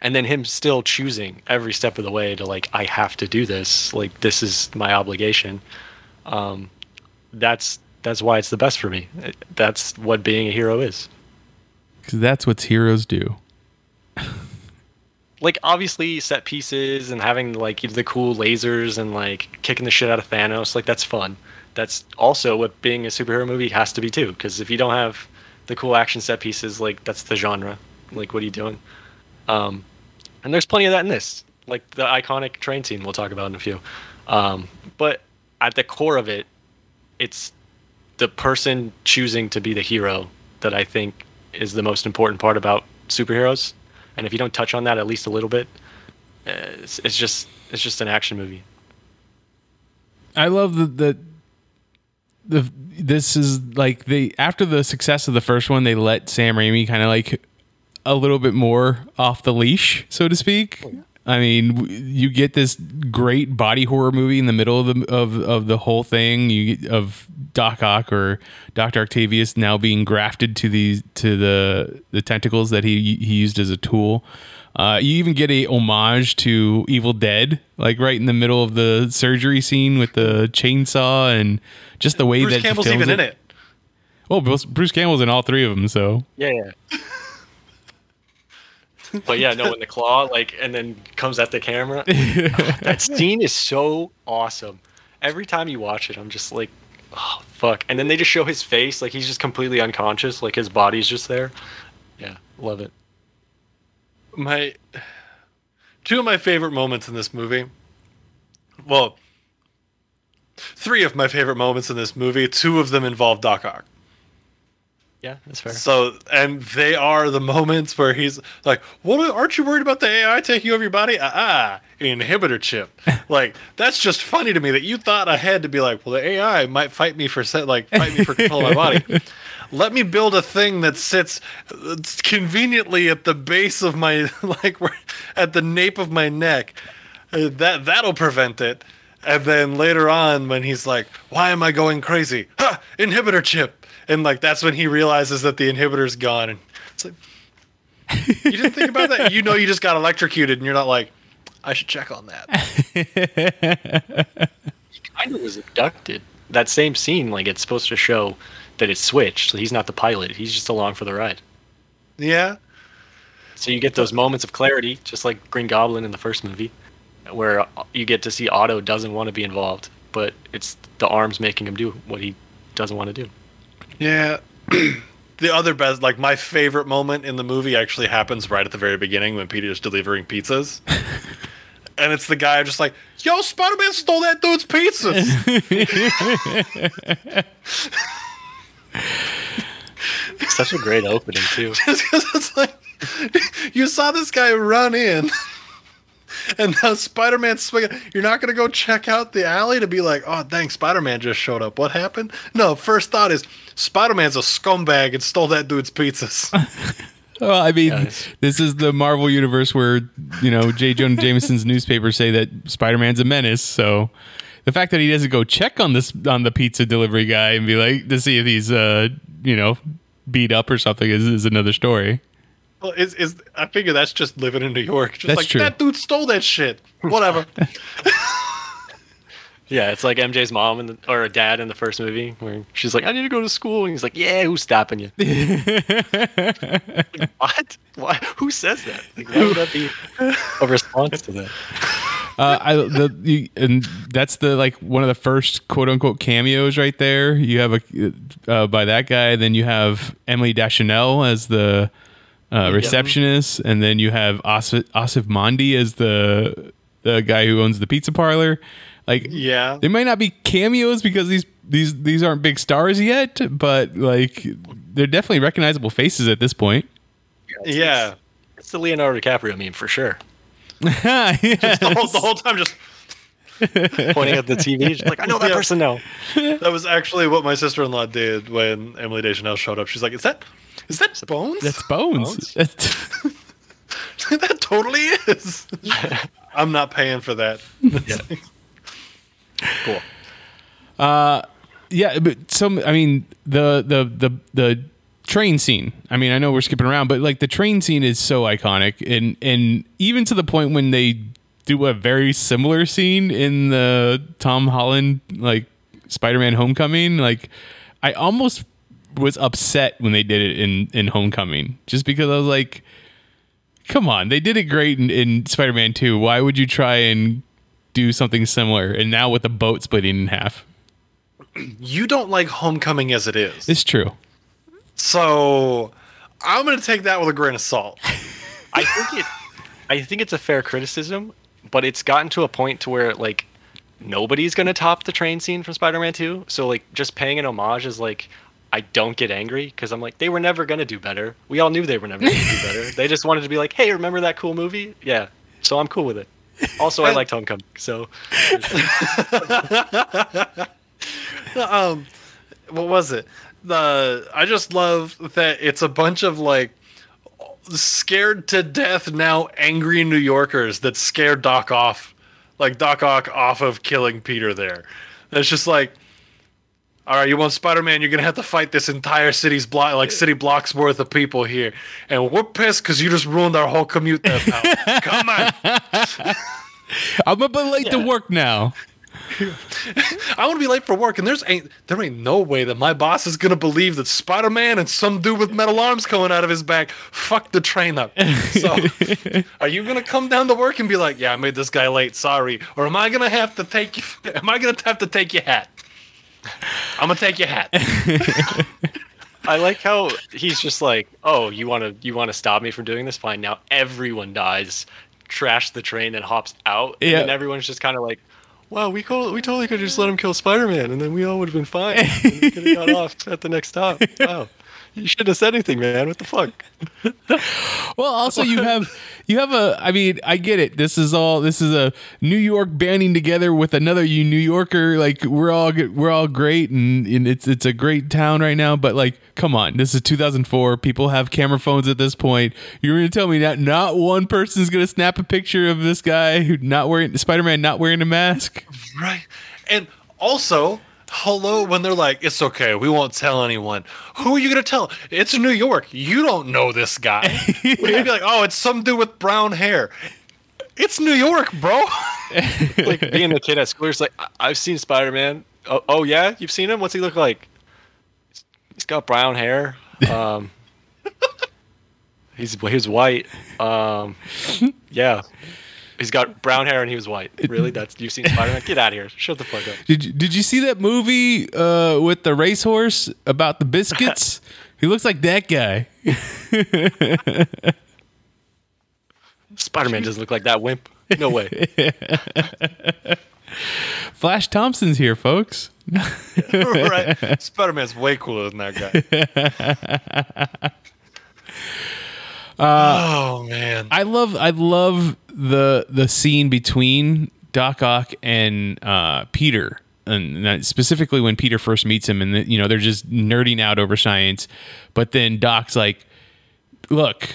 and then him still choosing every step of the way to like I have to do this. Like this is my obligation. Um, that's that's why it's the best for me. That's what being a hero is. Because that's what heroes do. like obviously set pieces and having like the cool lasers and like kicking the shit out of Thanos, like that's fun. That's also what being a superhero movie has to be too. Because if you don't have the cool action set pieces, like that's the genre. Like what are you doing? Um, and there's plenty of that in this, like the iconic train scene we'll talk about in a few. Um, but at the core of it, it's the person choosing to be the hero that I think is the most important part about superheroes. And if you don't touch on that at least a little bit, uh, it's, it's just it's just an action movie. I love the the the this is like they after the success of the first one, they let Sam Raimi kind of like a little bit more off the leash, so to speak. I mean, you get this great body horror movie in the middle of the of, of the whole thing. You of Doc Ock or Doctor Octavius now being grafted to these to the the tentacles that he he used as a tool. Uh, you even get a homage to Evil Dead, like right in the middle of the surgery scene with the chainsaw and just the way Bruce that he Campbell's films even in it. Well, Bruce, Bruce Campbell's in all three of them, so Yeah, yeah. but yeah, no, when the claw like and then comes at the camera, that scene is so awesome. Every time you watch it, I'm just like, oh fuck. And then they just show his face, like he's just completely unconscious, like his body's just there. Yeah, love it. my two of my favorite moments in this movie. Well, three of my favorite moments in this movie. Two of them involve Doc Ock. Yeah, that's fair. So, and they are the moments where he's like, "What? Aren't you worried about the AI taking over your body? Ah, ah inhibitor chip." like that's just funny to me that you thought ahead to be like, "Well, the AI might fight me for set, like fight me for control of my body." Let me build a thing that sits uh, conveniently at the base of my like at the nape of my neck. Uh, that that'll prevent it. And then later on, when he's like, "Why am I going crazy?" Ha! Inhibitor chip. And like that's when he realizes that the inhibitor's gone. And it's like, you didn't think about that. You know, you just got electrocuted, and you're not like, I should check on that. He kind of was abducted. That same scene, like it's supposed to show that it's switched. So he's not the pilot. He's just along for the ride. Yeah. So you get those moments of clarity, just like Green Goblin in the first movie, where uh, you get to see Otto doesn't want to be involved, but it's the arms making him do what he doesn't want to do. Yeah. the other best, like my favorite moment in the movie, actually happens right at the very beginning when Peter's delivering pizzas. and it's the guy just like, "Yo, Spider Man stole that dude's pizzas." Such a great opening too. It's like you saw this guy run in, and now Spider Man's swinging. You're not gonna go check out the alley to be like, "Oh, dang, Spider Man just showed up. What happened?" No, first thought is Spider Man's a scumbag and stole that dude's pizzas. Well, I mean, Yes. this is the Marvel universe where you know J. Jonah Jameson's newspapers say that Spider-Man's a menace. So the fact that he doesn't go check on this on the pizza delivery guy and be like to see if he's uh you know beat up or something is, is another story. Well, is is I figure that's just living in New York. Just That's like true. that dude stole that shit. Whatever. Yeah, it's like MJ's mom in the, or a dad in the first movie where she's like, "I need to go to school," and he's like, "Yeah, who's stopping you?" Like, what? Why? Who says that? Like, why would that be a response to that? Uh, I the you, and that's the like one of the first quote unquote cameos right there. You have a uh, by that guy, then you have Emily Deschanel as the uh, receptionist, and then you have Aasif, Aasif Mandvi as the the guy who owns the pizza parlor. Like, Yeah. they might not be cameos because these these these aren't big stars yet, but like they're definitely recognizable faces at this point. Yeah. It's the Leonardo DiCaprio meme for sure. Yes. The whole, the whole time just Pointing at the TV, just like, "I know that Yeah. person now." that was actually what my sister in law did when Emily Deschanel showed up. She's like, Is that is that Bones? That's Bones. That's- that totally is. I'm not paying for that. Cool. Uh, yeah, but some. I mean, the the the the train scene. I mean, I know we're skipping around, but like the train scene is so iconic, and and even to the point when they do a very similar scene in the Tom Holland like Spider-Man Homecoming. Like, I almost was upset when they did it in in Homecoming, just because I was like. Come on, they did it great in, in Spider-Man 2. Why would you try and do something similar? And now with the boat splitting in half, You don't like Homecoming as it is. it's true. So I'm gonna take that with a grain of salt. I think it. I think it's a fair criticism, but it's gotten to a point to where like nobody's gonna top the train scene from Spider-Man 2. So like just paying an homage is like I don't get angry because I'm like they were never gonna do better. We all knew they were never gonna do better. They just wanted to be like, hey, remember that cool movie? Yeah. So I'm cool with it. Also, I liked Homecoming. So um what was it the i just love that it's a bunch of like scared to death now angry new yorkers that scare doc off like doc ock off of killing peter there it's just like all right you want spider-man you're gonna have to fight this entire city's block like city blocks worth of people here and we're pissed because you just ruined our whole commute come on I'm a bit late to work now. I want to be late for work, and there's ain't there ain't no way that my boss is gonna believe that Spider Man and some dude with metal arms coming out of his back fucked the train up. So, are you gonna come down to work and be like, "Yeah, I made this guy late, sorry," or am I gonna have to take you? Am I gonna have to take your hat? I'm gonna take your hat. I like how he's just like, oh, you want to you want to stop me from doing this? Fine. Now everyone dies. Trash the train and hops out. Yeah. And everyone's just kind of like, wow, we co- we totally could have just let him kill Spider Man, and then we all would have been fine. And we could have got off at the next stop. Wow. You shouldn't have said anything, man. What the fuck? Well, also you have you have a. I mean, I get it. This is all. This is a New York banding together with another you New Yorker. Like we're all we're all great, and, and it's it's a great town right now. But like, come on, this is 2004. People have camera phones at this point. You're going to tell me that not one person's going to snap a picture of this guy who not wearing Spider Man not wearing a mask. Right. And also, hello, when they're like, it's okay, we won't tell anyone. Who are you going to tell? It's New York. You don't know this guy. You'd be like, oh, it's some dude with brown hair. It's New York, bro. Like being a kid at school, it's like, I- I've seen Spider Man. Oh, oh yeah, you've seen him. What's he look like? He's- He's got brown hair. Um, he's he's white. Um, yeah. He's got brown hair and he was white. Really? That's you've seen Spider Man? Get out of here! Shut the fuck up. Did you, did you see that movie uh, with the racehorse about the biscuits? he looks like that guy. Spider Man doesn't look like that wimp. No way. Flash Thompson's here, folks. right. Spider Man's way cooler than that guy. oh, man. I love I love the the scene between Doc Ock and uh, Peter, and specifically when Peter first meets him, and you know they're just nerding out over science, but then Doc's like, "Look,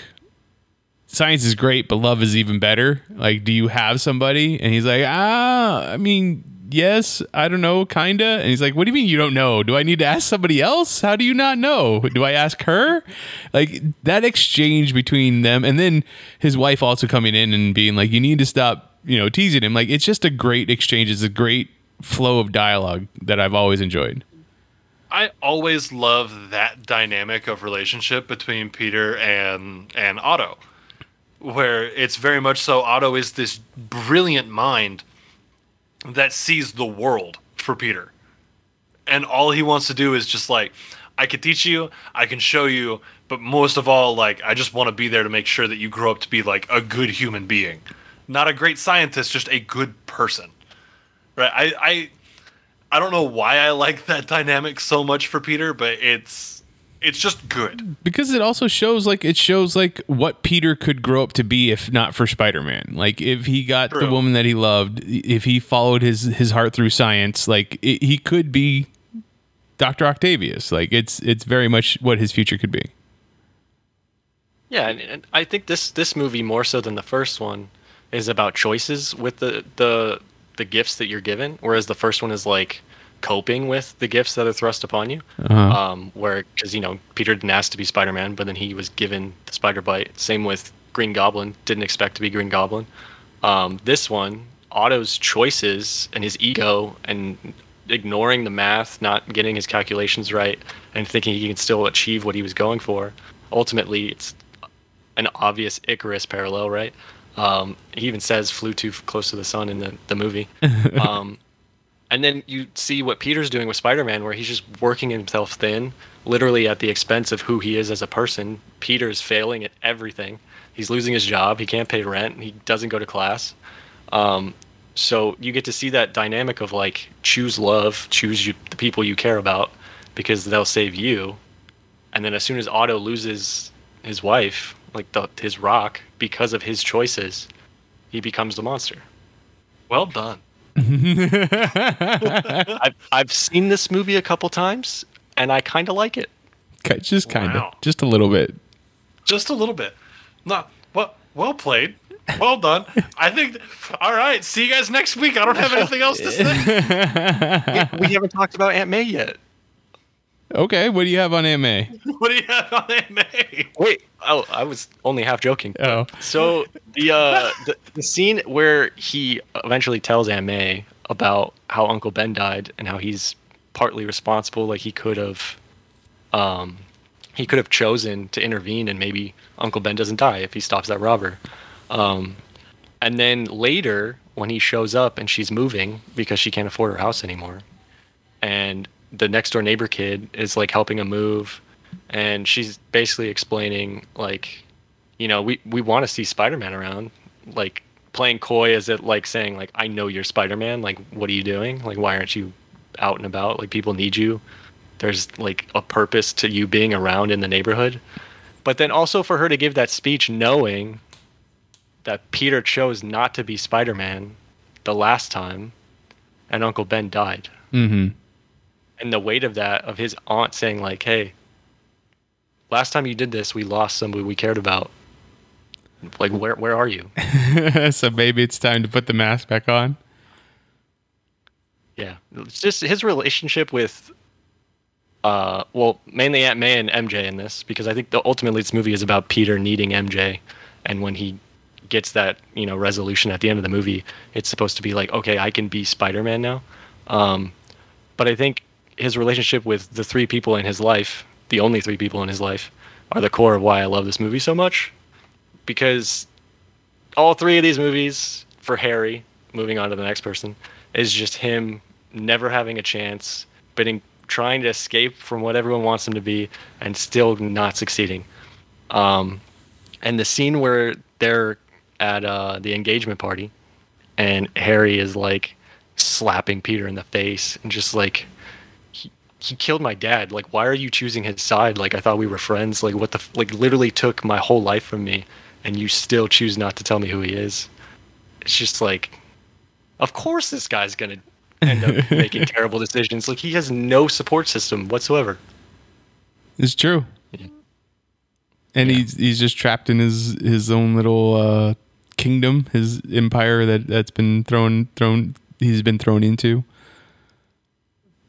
science is great, but love is even better. Like, do you have somebody?" And he's like, "Ah, I mean." Yes, I don't know, kinda. And he's like, what do you mean you don't know? Do I need to ask somebody else? How do you not know? Do I ask her? Like that exchange between them, and then his wife also coming in and being like, you need to stop, you know, teasing him. Like it's just a great exchange. It's a great flow of dialogue that I've always enjoyed. I always love that dynamic of relationship between Peter and and Otto, where it's very much so Otto is this brilliant mind that sees the world for Peter, and all he wants to do is just like, I can teach you, I can show you, but most of all, like I just want to be there to make sure that you grow up to be like a good human being, not a great scientist, just a good person. Right? I I I don't know why I like that dynamic so much for Peter, but it's it's just good. because it also shows like it shows like what Peter could grow up to be if not for Spider-Man. Like if he got the woman that he loved, if he followed his his heart through science, like it, he could be Dr. Octavius. Like it's it's very much what his future could be. Yeah, and, and I think this this movie more so than the first one is about choices with the the the gifts that you're given, whereas the first one is like coping with the gifts that are thrust upon you. Um, where because you know Peter didn't ask to be Spider-Man, but then he was given the spider bite. Same with Green Goblin, didn't expect to be Green Goblin. Um, this one, Otto's choices and his ego and ignoring the math, not getting his calculations right, and thinking he can still achieve what he was going for. Ultimately, it's an obvious Icarus parallel, right? Um, he even says flew too close to the sun in the, the movie. um, and then you see what Peter's doing with Spider-Man, where he's just working himself thin, literally at the expense of who he is as a person. Peter's failing at everything. He's losing his job. He can't pay rent. He doesn't go to class. Um, so you get to see that dynamic of like choose love, choose you, the people you care about, because they'll save you. And then as soon as Otto loses his wife, like the, his rock, because of his choices, he becomes the monster. Well done. I've I've seen this movie a couple times, and I kind of like it. Ki- Just kind of, Wow. just a little bit. Just a little bit. Not well well played. Well done. I think all right, see you guys next week. I don't have anything else to say. we haven't talked about Aunt May yet. Okay, what do you have on Aunt what do you have on Aunt Wait, oh, I was only half joking. Oh, So the uh, the, the scene where he eventually tells Aunt May about how Uncle Ben died and how he's partly responsible, like he could have, um, he could have chosen to intervene and maybe Uncle Ben doesn't die if he stops that robber. Um, and then later when he shows up and she's moving because she can't afford her house anymore, and the next door neighbor kid is like helping him move, and she's basically explaining like you know, we, we want to see Spider Man around, like playing coy as it like saying like I know you're Spider Man. Like, what are you doing? Like, why aren't you out and about? Like, people need you. There's like a purpose to you being around in the neighborhood. But then also for her to give that speech knowing that Peter chose not to be Spider Man the last time, and Uncle Ben died. mm-hmm. And the weight of that, of his aunt saying like, "Hey, last time you did this, we lost somebody we cared about. Like, where where are you?" so maybe it's time to put the mask back on. Yeah, it's just his relationship with, uh, well, mainly Aunt May and MJ in this because I think the, ultimately this movie is about Peter needing MJ, and when he gets that you know resolution at the end of the movie, it's supposed to be like, okay, I can be Spider-Man now. Um, but I think his relationship with the three people in his life, the only three people in his life, are the core of why I love this movie so much, because all three of these movies for Harry, moving on to the next person, is just him never having a chance, but in trying to escape from what everyone wants him to be and still not succeeding. Um, and the scene where they're at uh, the engagement party and Harry is like slapping Peter in the face and just like he, killed my dad. Like, why are you choosing his side? Like, I thought we were friends. Like, what the f- like? Literally took my whole life from me, and you still choose not to tell me who he is. It's just like, of course this guy's gonna end up making terrible decisions. Like, he has no support system whatsoever. It's true. Yeah. And Yeah. he's he's just trapped in his his own little uh, kingdom, his empire that that's been thrown thrown he's been thrown into.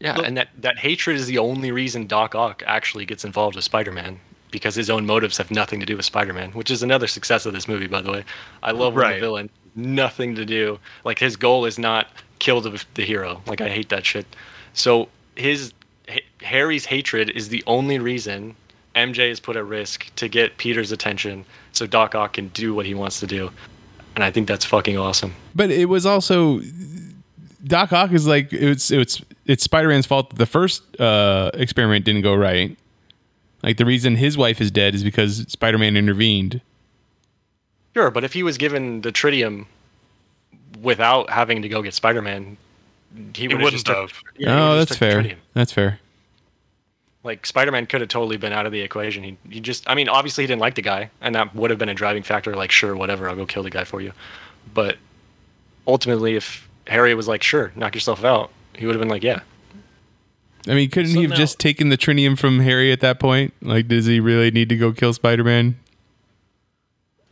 Yeah, and that, that hatred is the only reason Doc Ock actually gets involved with Spider Man because his own motives have nothing to do with Spider Man, which is another success of this movie, by the way. I love when Right. the villain nothing to do. Like his goal is not kill the, the hero. Like I hate that shit. So his H- Harry's hatred is the only reason MJ is put at risk to get Peter's attention, so Doc Ock can do what he wants to do. And I think that's fucking awesome. But it was also Doc Ock is like it's it's it's Spider Man's fault that the first uh, experiment didn't go right. Like the reason his wife is dead is because Spider Man intervened. Sure, but if he was given the tritium without having to go get Spider Man, he, He would've wouldn't just took- have. yeah, oh, would've that's just took the fair. That's fair. Like Spider Man could have totally been out of the equation. He, he just, I mean, obviously he didn't like the guy, and that would have been a driving factor. Like, sure, whatever, I'll go kill the guy for you. But ultimately, if Harry was like, sure, knock yourself out, he would have been like, yeah. I mean, couldn't So he have now- just taken the tritium from Harry at that point? Like, does he really need to go kill Spider Man?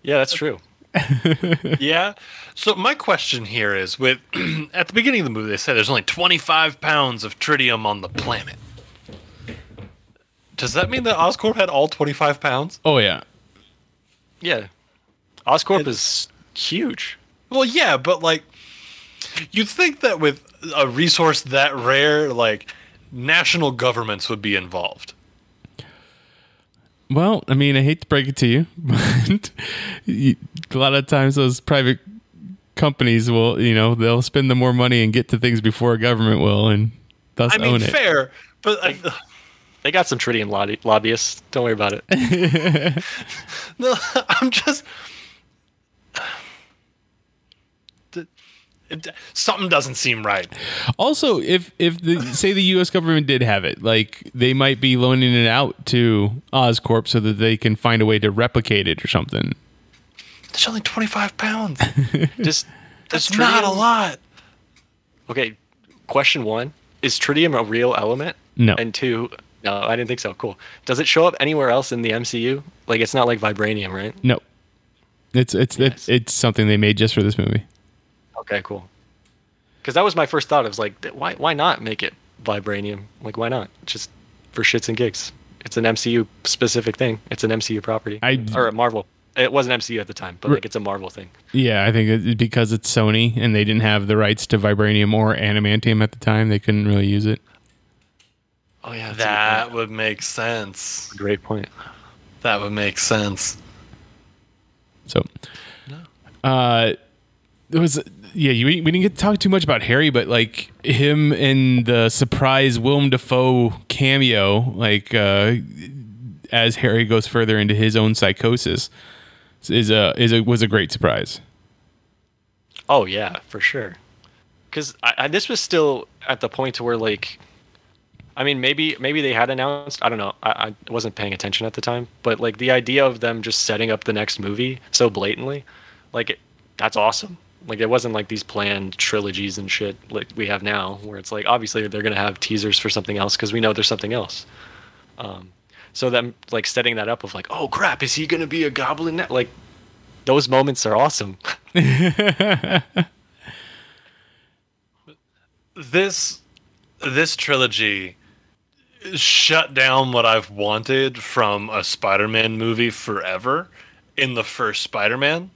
Yeah, that's true. Yeah. So my question here is with at the beginning of the movie they said there's only 25 pounds of tritium on the planet. Does that mean that Oscorp had all 25 pounds? Oh yeah. Yeah. Oscorp is huge. Well, yeah, but like you'd think that with a resource that rare, like national governments would be involved. Well, I mean, I hate to break it to you, but a lot of times those private companies will, you know, they'll spend the more money and get to things before a government will, and thus I mean, own it. fair, but I, They got some tritium lobby- lobbyists. Don't worry about it. No, I'm just. The- it- Something doesn't seem right. Also, if if the say the U.S. government did have it, like they might be loaning it out to Oscorp so that they can find a way to replicate it or something. There's only 25 pounds. Just That's does not a lot. Okay, question one: Is tritium a real element? No. And two, no, I didn't think so. Cool. Does it show up anywhere else in the MCU? Like, it's not like vibranium, right? No, it's it's it's, Yes. it's something they made just for this movie. Okay, cool. Because that was my first thought. I was like, why why not make it vibranium? Like, why not? Just for shits and gigs. It's an MCU specific thing. It's an MCU property. I- or a Marvel. It wasn't MCU at the time, but like it's a Marvel thing. Yeah, I think it, because it's Sony and they didn't have the rights to vibranium or adamantium at the time, they couldn't really use it. Oh yeah, that's a good That would make sense. great point. That would make sense. So, no. uh, it was yeah. You, we didn't get to talk too much about Harry, but like him and the surprise Willem Dafoe cameo, like uh, as Harry goes further into his own psychosis, is a is a was a great surprise. Oh yeah, for sure. Because this was still at the point to where like, I mean, maybe maybe they had announced. I don't know. I, I wasn't paying attention at the time, but like the idea of them just setting up the next movie so blatantly, like it, that's awesome. Like it wasn't like these planned trilogies and shit like we have now, where it's like obviously they're gonna have teasers for something else because we know there's something else. Um, so them like setting that up of like, oh crap, is he gonna be a goblin? Now? Like those moments are awesome. This this trilogy shut down what I've wanted from a Spider-Man movie forever in the first Spider-Man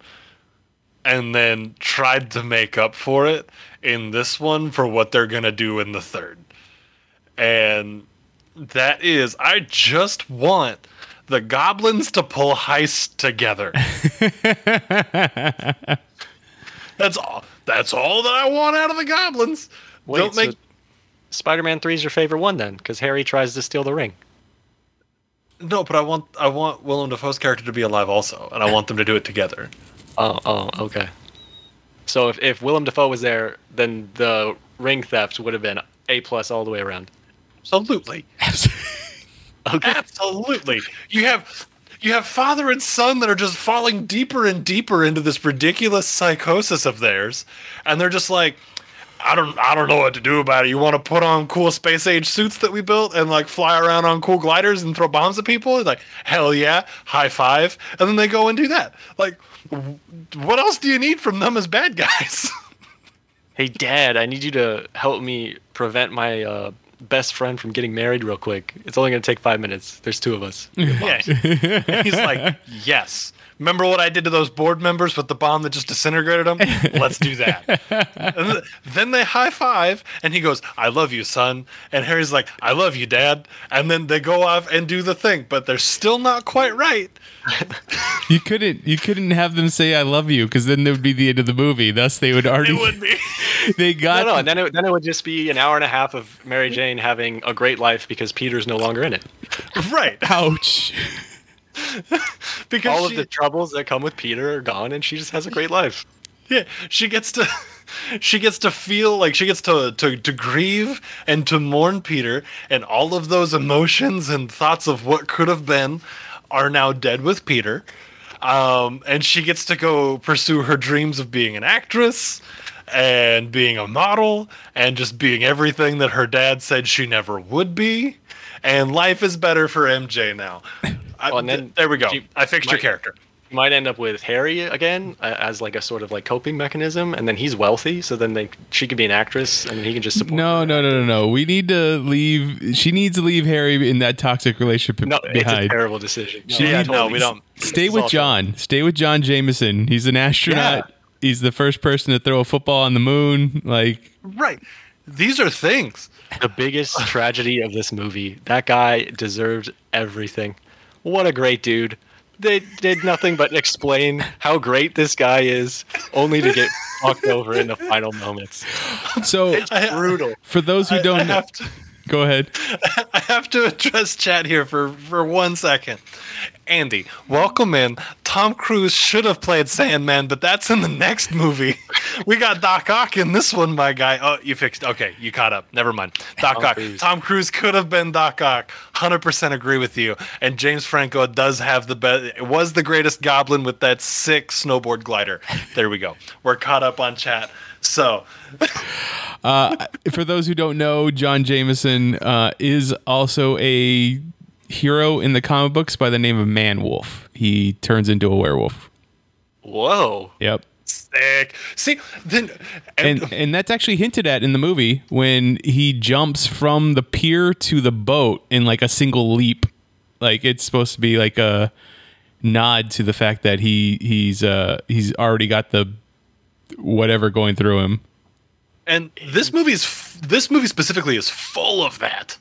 and then tried to make up for it in this one for what they're going to do in the third. And that is I just want the goblins to pull heists together. that's all that's all that I want out of the goblins. Wait, Don't make so Spider-Man Three is your favorite one then? Because Harry tries to steal the ring. No, but I want I want Willem Dafoe's character to be alive also, and I want them to do it together. Oh, oh, okay. So if if Willem Dafoe was there, then the ring theft would have been a plus all the way around. Absolutely, Okay. absolutely. You have you have father and son that are just falling deeper and deeper into this ridiculous psychosis of theirs, and they're just like. I don't I don't know what to do about it. You want to put on cool space age suits that we built and like fly around on cool gliders and throw bombs at people? It's like, hell yeah, high five. And then they go and do that. Like what else do you need from them as bad guys? "Hey, Dad, I need you to help me prevent my uh, best friend from getting married real quick. It's only gonna take five minutes. There's two of us." Yeah. And he's like, yes. Remember what I did to those board members with the bomb that just disintegrated them? Let's do that. And th- then they high five, and he goes, I love you, son. And Harry's like, I love you, dad. And then they go off and do the thing, but they're still not quite right. You couldn't you couldn't have them say I love you because then that would be the end of the movie. Thus, they would already It would be. they got No, no, and then it, then it would just be an hour and a half of Mary Jane having a great life because Peter's no longer in it. right. ouch. Because All of the troubles that come with Peter are gone, and she just has a great life. Yeah, she gets to she gets to feel like she gets to, to to grieve and to mourn Peter and all of those emotions and thoughts of what could have been are now dead with Peter. Um, and she gets to go pursue her dreams of being an actress and being a model and just being everything that her dad said she never would be. And life is better for MJ now. I, Oh, and then there we go. she I fixed your character. You might end up with Harry again uh, as like a sort of like coping mechanism, and then he's wealthy, so then they she could be an actress, and he can just support. No, her. no, no, no, no. We need to leave. She needs to leave Harry in that toxic relationship no, it's a behind. terrible decision. She Yeah, needs- no, we don't. Stay with all John. Stay with John Jameson. He's an astronaut. Yeah. He's the first person to throw a football on the moon. Like, Right. These are things. The biggest tragedy of this movie. That guy deserved everything. What a great dude. They did nothing but explain how great this guy is, only to get fucked over in the final moments. so I- Brutal. for those who don't I know, to, go ahead. I have to address chat here for, for one second. Andy, welcome in. Tom Cruise should have played Sandman, but that's in the next movie. We got Doc Ock in this one, my guy. Oh, you fixed. Okay, you caught up. Never mind. Doc Tom Ock. Cruise. Tom Cruise could have been Doc Ock. Hundred percent agree with you. And James Franco does have the best. Was the greatest Goblin with that sick snowboard glider. There we go. We're caught up on chat. So For those who don't know, John Jameson uh, is also a hero in the comic books by the name of Man Wolf. He turns into a werewolf. Whoa. Yep. sick. See, then and and that's actually hinted at in the movie when he jumps from the pier to the boat in like a single leap. Like it's supposed to be like a nod to the fact that he he's uh he's already got the whatever going through him. And this movie is this movie specifically is full of that.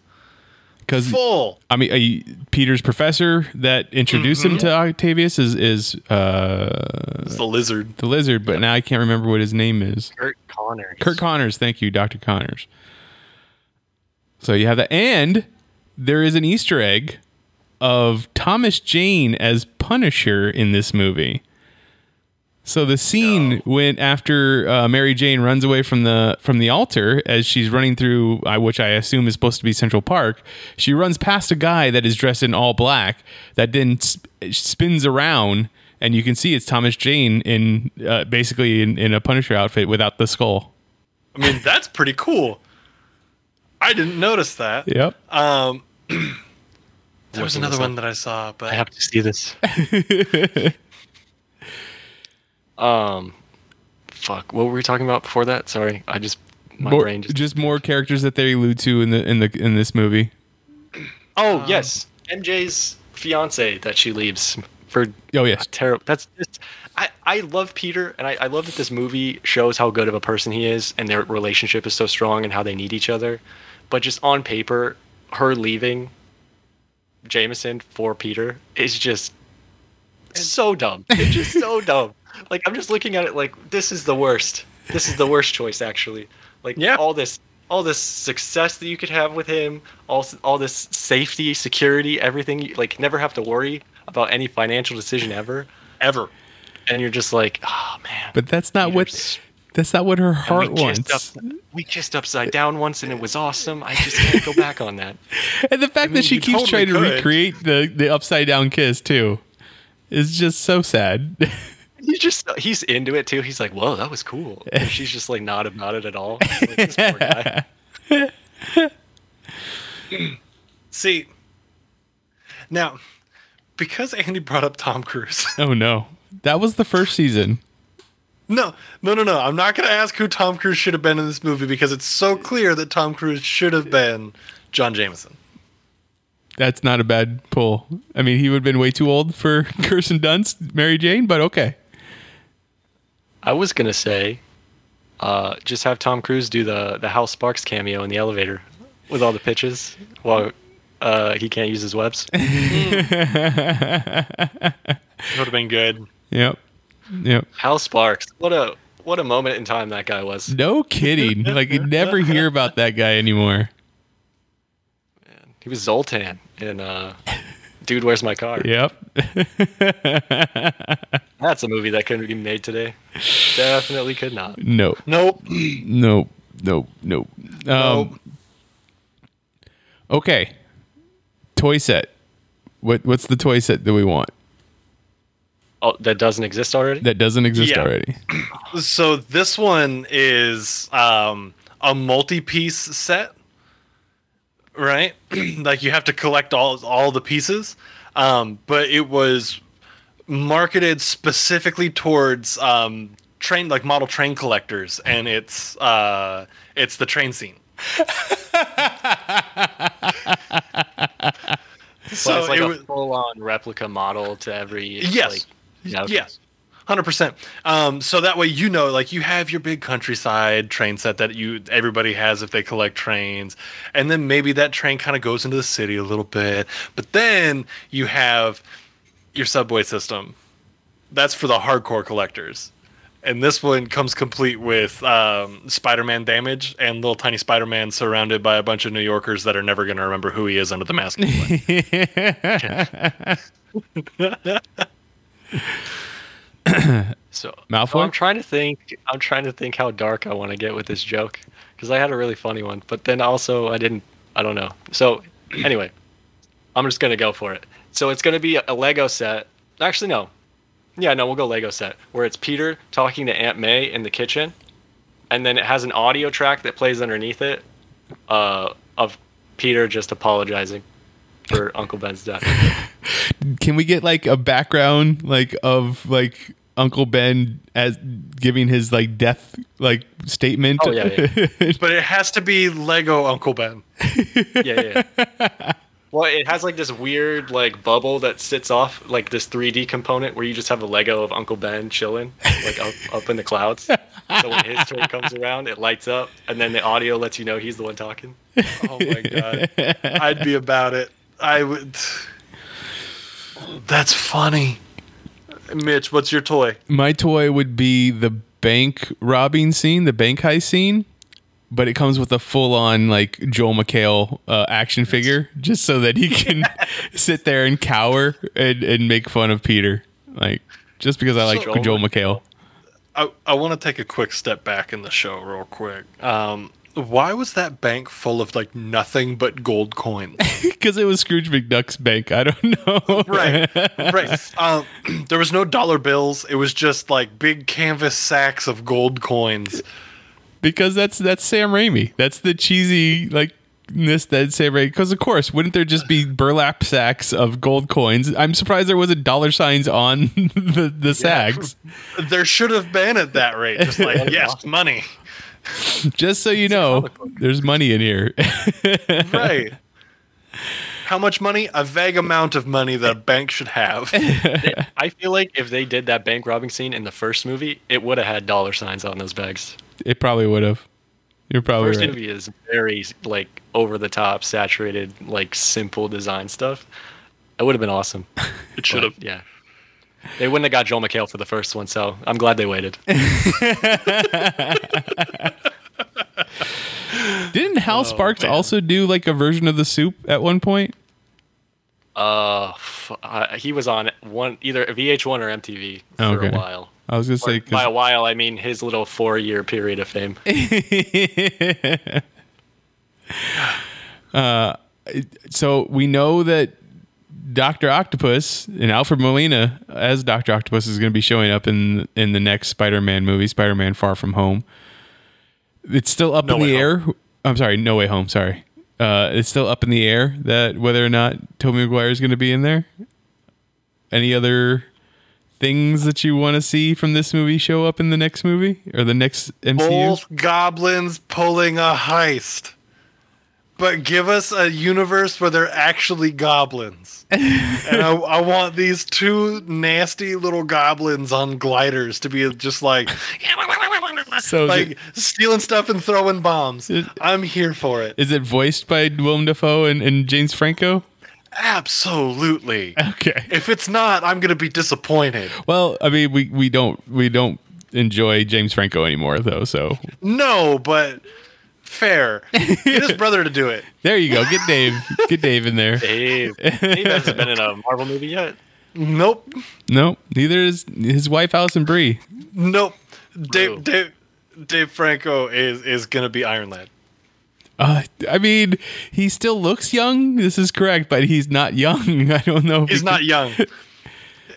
Because Full. I mean, uh, Peter's professor that introduced him to Octavius is is uh, It's the lizard. the lizard, but now I can't remember what his name is. Curt Connors. Curt Connors, thank you, Dr. Connors. So you have that. And there is an Easter egg of Thomas Jane as Punisher in this movie. So the scene when after uh, Mary Jane runs away from the from the altar as she's running through, uh, which I assume is supposed to be Central Park, she runs past a guy that is dressed in all black that then sp- spins around, and you can see it's Thomas Jane in uh, basically in, in a Punisher outfit without the skull. I mean, that's pretty cool. I didn't notice that. Yep. Um, there was another one that I saw, but I have to see this. um, fuck. What were we talking about before that? Sorry, I just my more, brain just. just more characters that they allude to in the in the in this movie. oh yes, MJ's fiance that she leaves for Oh yes, terrible. That's just. I, I love Peter, and I, I love that this movie shows how good of a person he is, and their relationship is so strong, and how they need each other. But just on paper, her leaving Jameson for Peter is just so dumb. It's just so dumb. Like I'm just looking at it like this is the worst. This is the worst choice, actually. Like Yeah. all this, all this success that you could have with him, all all this safety, security, everything. Like never have to worry about any financial decision ever. ever. And you're just like, oh man. but that's not what that's not what her heart we wants. kissed up, we kissed upside down once, and it was awesome. I just can't go back on that. And the fact mean, that she keeps totally trying to recreate the the upside down kiss too is just so sad. He's just he's into it too. He's like, whoa, that was cool. And she's just like not about it at all. Like, this poor guy. See, now because Andy brought up Tom Cruise, oh no, that was the first season. No, no, no, no. I'm not going to ask who Tom Cruise should have been in this movie because it's so clear that Tom Cruise should have been John Jameson. That's not a bad pull. I mean, he would have been way too old for Kirsten Dunst, Mary Jane, but okay. I was gonna say, uh, just have Tom Cruise do the the Hal Sparks cameo in the elevator with all the pitches while uh, he can't use his webs. It would have been good. Yep. Yep. Hal Sparks, what a what a moment in time that guy was. No kidding. like you never hear about that guy anymore. Man, He was Zoltan in uh, Dude, Where's My Car? Yep. That's a movie that couldn't be made today. Definitely could not. no. Nope. No. No. No. Um, okay. Toy set. What what's the toy set that we want? Oh, that doesn't exist already. That doesn't exist Yeah. already. So this one is um, a multi-piece set, right? like you have to collect all all the pieces, um, but it was marketed specifically towards um, train like model train collectors, and it's uh, it's the train scene. so it's like it a was- full-on replica model to every. Yes. Like. Yes. Hundred percent. Um, so that way you know, like you have your big countryside train set that you everybody has if they collect trains, and then maybe that train kind of goes into the city a little bit, but then you have your subway system. That's for the hardcore collectors, and this one comes complete with um, Spider-Man damage and little tiny Spider-Man surrounded by a bunch of New Yorkers that are never going to remember who he is under the mask. So Malfoy? I'm trying to think. I'm trying to think how dark I want to get with this joke because I had a really funny one, but then also I didn't. I don't know. So anyway, I'm just gonna go for it. So it's gonna be a Lego set. Actually, no. Yeah, no, we'll go Lego set where it's Peter talking to Aunt May in the kitchen, and then it has an audio track that plays underneath it, uh, of Peter just apologizing for Uncle Ben's death. Can we get like a background like of like Uncle Ben as giving his like death like statement? Oh, yeah, but it has to be Lego Uncle Ben. yeah, yeah. yeah. Well, it has like this weird like bubble that sits off like this 3D component where you just have a Lego of Uncle Ben chilling like up, up in the clouds. So when his turn comes around, it lights up, and then the audio lets you know he's the one talking. Oh my god. I'd be about it. I would That's funny. Mitch, what's your toy? My toy would be the bank robbing scene, the bank heist scene, but it comes with a full on like Joel McHale uh, action figure, just so that he can sit there and cower and, and make fun of Peter. Like just because I like Joel Joel McHale. I, I want to take a quick step back in the show real quick. Um why was that bank full of like nothing but gold coins? Because it was Scrooge McDuck's bank. I don't know. right. Right. Um, there was no dollar bills. It was just like big canvas sacks of gold coins. because that's that's Sam Raimi. That's the cheesy like ness that Sam Raimi. Because of course, wouldn't there just be burlap sacks of gold coins? I'm surprised there wasn't dollar signs on the the sacks. There should have been at that rate. Just like, yes, money. Just so you know, there's money in here. Right. How much money? A vague amount of money that a bank should have. I feel like if they did that bank robbing scene in the first movie, it would have had dollar signs on those bags. it probably would have. You're probably First right. movie is very like over the top, saturated, like simple design stuff. It would have been awesome. It should have. Yeah. They wouldn't have got Joel McHale for the first one, so I'm glad they waited. Didn't Hal Sparks also do like a version of the soup at one point? Uh, f- uh, he was on one either VH1 or MTV for Okay. a while. I was gonna Or say by a while, I mean his little four-year period of fame. uh, so we know that Doctor Octopus and Alfred Molina as Doctor Octopus is going to be showing up in in the next Spider-Man movie, Spider-Man: Far From Home. It's still up No in the air. I'm sorry, No Way Home. Sorry, uh, it's still up in the air that whether or not Tobey Maguire is going to be in there. Any other things that you want to see from this movie show up in the next movie or the next MCU? Both goblins pulling a heist. But give us a universe where they're actually goblins. and I, I want these two nasty little goblins on gliders to be just like, So like it, stealing stuff and throwing bombs. I'm here for it. is it voiced by Willem Dafoe and, and James Franco? Absolutely. Okay. If it's not, I'm going to be disappointed. Well, I mean, we, we don't we don't enjoy James Franco anymore though. So No, but fair. Get his brother to do it. there you go. Get Dave. Get Dave in there. Dave, Dave hasn't been in a Marvel movie yet. Nope. Nope. neither is his wife Alison Brie. Nope. Dave, Dave, Dave Franco is is going to be Iron Lad. Uh, I mean, he still looks young. This is correct, but he's not young. I don't know. if He's he not young.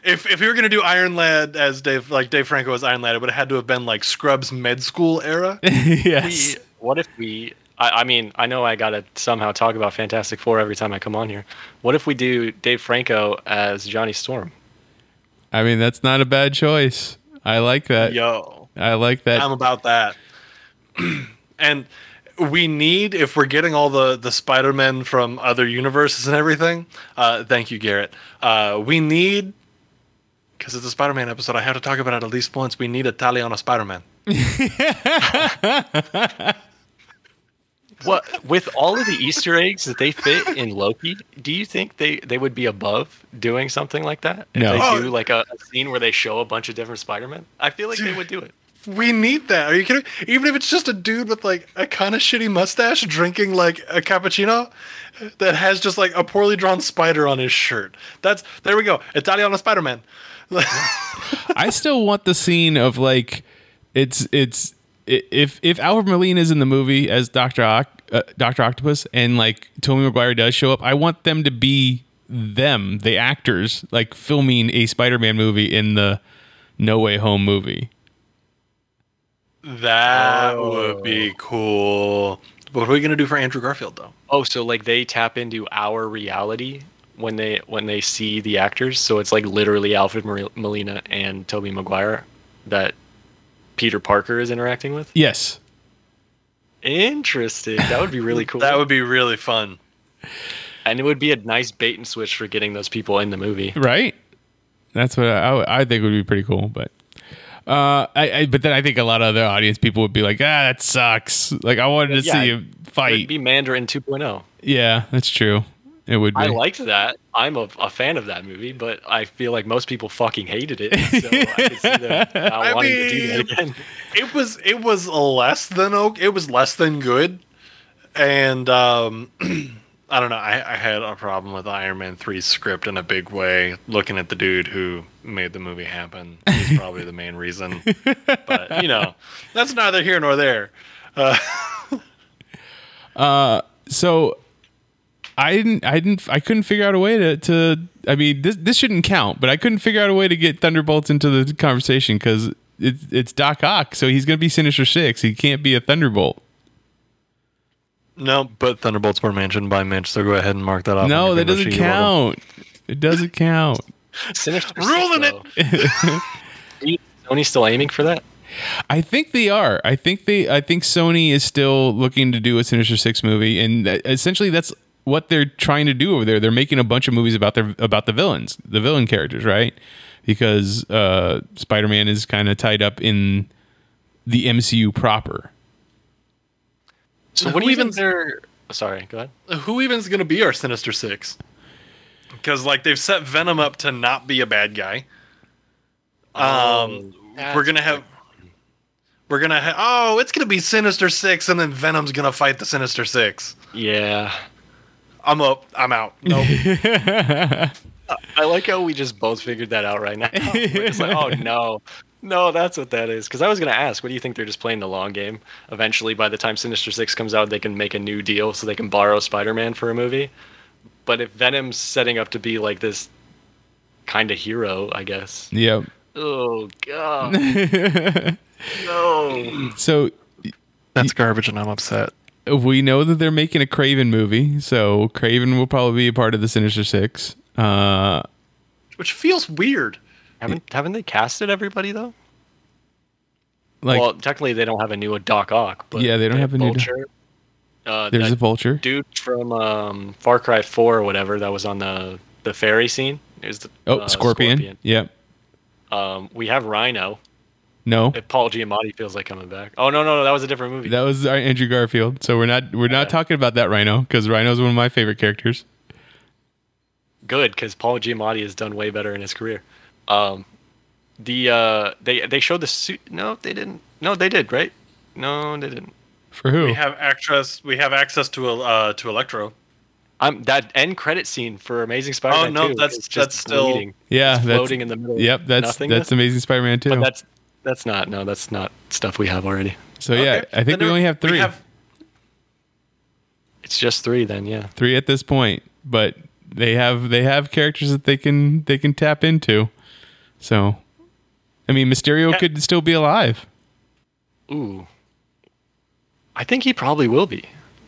If if we were gonna do Iron Lad as Dave like Dave Franco as Iron Lad, it would have had to have been like Scrubs med school era. yes. We, what if we? I, I mean, I know I gotta somehow talk about Fantastic Four every time I come on here. What if we do Dave Franco as Johnny Storm? I mean, that's not a bad choice. I like that. Yo, I like that. I'm about that. and we need if we're getting all the the Spider Men from other universes and everything. Uh, thank you, Garrett. Uh, we need. Because it's a Spider-Man episode, I have to talk about it at least once. We need a Taliana Spider-Man. What with all of the Easter eggs that they fit in Loki? Do you think they they would be above doing something like that? If No. they Oh. do like a, a scene where they show a bunch of different Spider-Men. I feel like they would do it. We need that. Are you kidding? Even if it's just a dude with like a kind of shitty mustache drinking like a cappuccino that has just like a poorly drawn spider on his shirt. That's there we go. Italiano Spider Man. I still want the scene of like, it's it's i- if if Alfred Molina is in the movie as Doctor Oc- uh, Doctor Octopus and like Tobey Maguire does show up, I want them to be them, the actors, like filming a Spider-Man movie in the No Way Home movie. That would be cool. What are we gonna do for Andrew Garfield though? Oh, so like they tap into our reality when they when they see the actors. So it's like literally Alfred Mar- Molina and Tobey Maguire that Peter Parker is interacting with. Yes. Interesting. That would be really cool. That would be really fun. and it would be a nice bait and switch for getting those people in the movie. Right. That's what I, I think would be pretty cool, but. Uh, I, I but then I think a lot of the audience people would be like, ah, that sucks. Like I wanted to Yeah, see a It fight. would be Mandarin 2.0. yeah, that's true. It would be. I liked that. I'm a, a fan of that movie, but I feel like most people fucking hated it. So I could see them not I wanting to do that again. It was it was less than okay. It was less than good, and um, I don't know. I, I had a problem with Iron Man 3's script in a big way. Looking at the dude who made the movie happen, he's probably the main reason. But you know, that's neither here nor there. so I didn't I didn't I couldn't figure out a way to to I mean this this shouldn't count, but I couldn't figure out a way to get Thunderbolts into the conversation because it's it's Doc Ock, so he's gonna be Sinister Six. He can't be a Thunderbolt. No, but Thunderbolts were mentioned by Mitch, so go ahead and mark that off. No, that doesn't bingo sheet. Count. It doesn't count. Sinister Six, Ruling it. though. Are you- Sony's still aiming for that? I think they are. I think they. I think Sony is still looking to do a Sinister Six movie, and essentially that's what they're trying to do over there. They're making a bunch of movies about their about the villains, the villain characters, right? Because uh, Spider Man is kind of tied up in the MCU proper. So Who what do you even- think they're? oh, Sorry, go ahead. Who even's gonna be our Sinister Six? Because like they've set Venom up to not be a bad guy. Um, that's we're gonna have. We're gonna have. Oh, it's gonna be Sinister Six, and then Venom's gonna fight the Sinister Six. Yeah. I'm up. I'm out. Nope. I like how we just both figured that out right now. We're just like, oh no, no, that's what that is. Because I was gonna ask, what do you think they're just playing the long game? Eventually, by the time Sinister Six comes out, they can make a new deal so they can borrow Spider-Man for a movie. But if Venom's setting up to be like this kind of hero, I guess. Yep. Oh god, no. So That's garbage, and I'm upset. We know that they're making a Kraven movie, so Kraven will probably be a part of the Sinister Six. Uh, Which feels weird. Haven't haven't they casted everybody though? Like well, technically they don't have a new Doc Ock, but Yeah, they don't have a new Doc- Vulture. Uh, there's a vulture. dude from um, Far Cry 4 or whatever that was on the the ferry scene. It was the Oh, uh, Scorpion. Yep. Um, we have Rhino. No. If Paul Giamatti feels like coming back. Oh no no no, that was a different movie. That was our Andrew Garfield. So we're not we're not talking about that Rhino because Rhino's one of my favorite characters. Good because Paul Giamatti has done way better in his career. Um, the uh, they they showed the suit. No, they didn't. No, they did. Right? No, they didn't. For who? We have access. We have access to uh, to Electro. I'm that end credit scene for Amazing Spider-Man. Oh, no, 2 that's- is just that's still- bleeding. yeah, It's that's floating in the middle. Yep, that's nothingness. that's Amazing Spider-Man too. But that's that's not no, that's not stuff we have already. so yeah, I think then we only have three, have- It's just three then, yeah. three at this point. But they have they have characters that they can they can tap into. So, I mean, Mysterio Yeah. could still be alive. Ooh. I think he probably will be,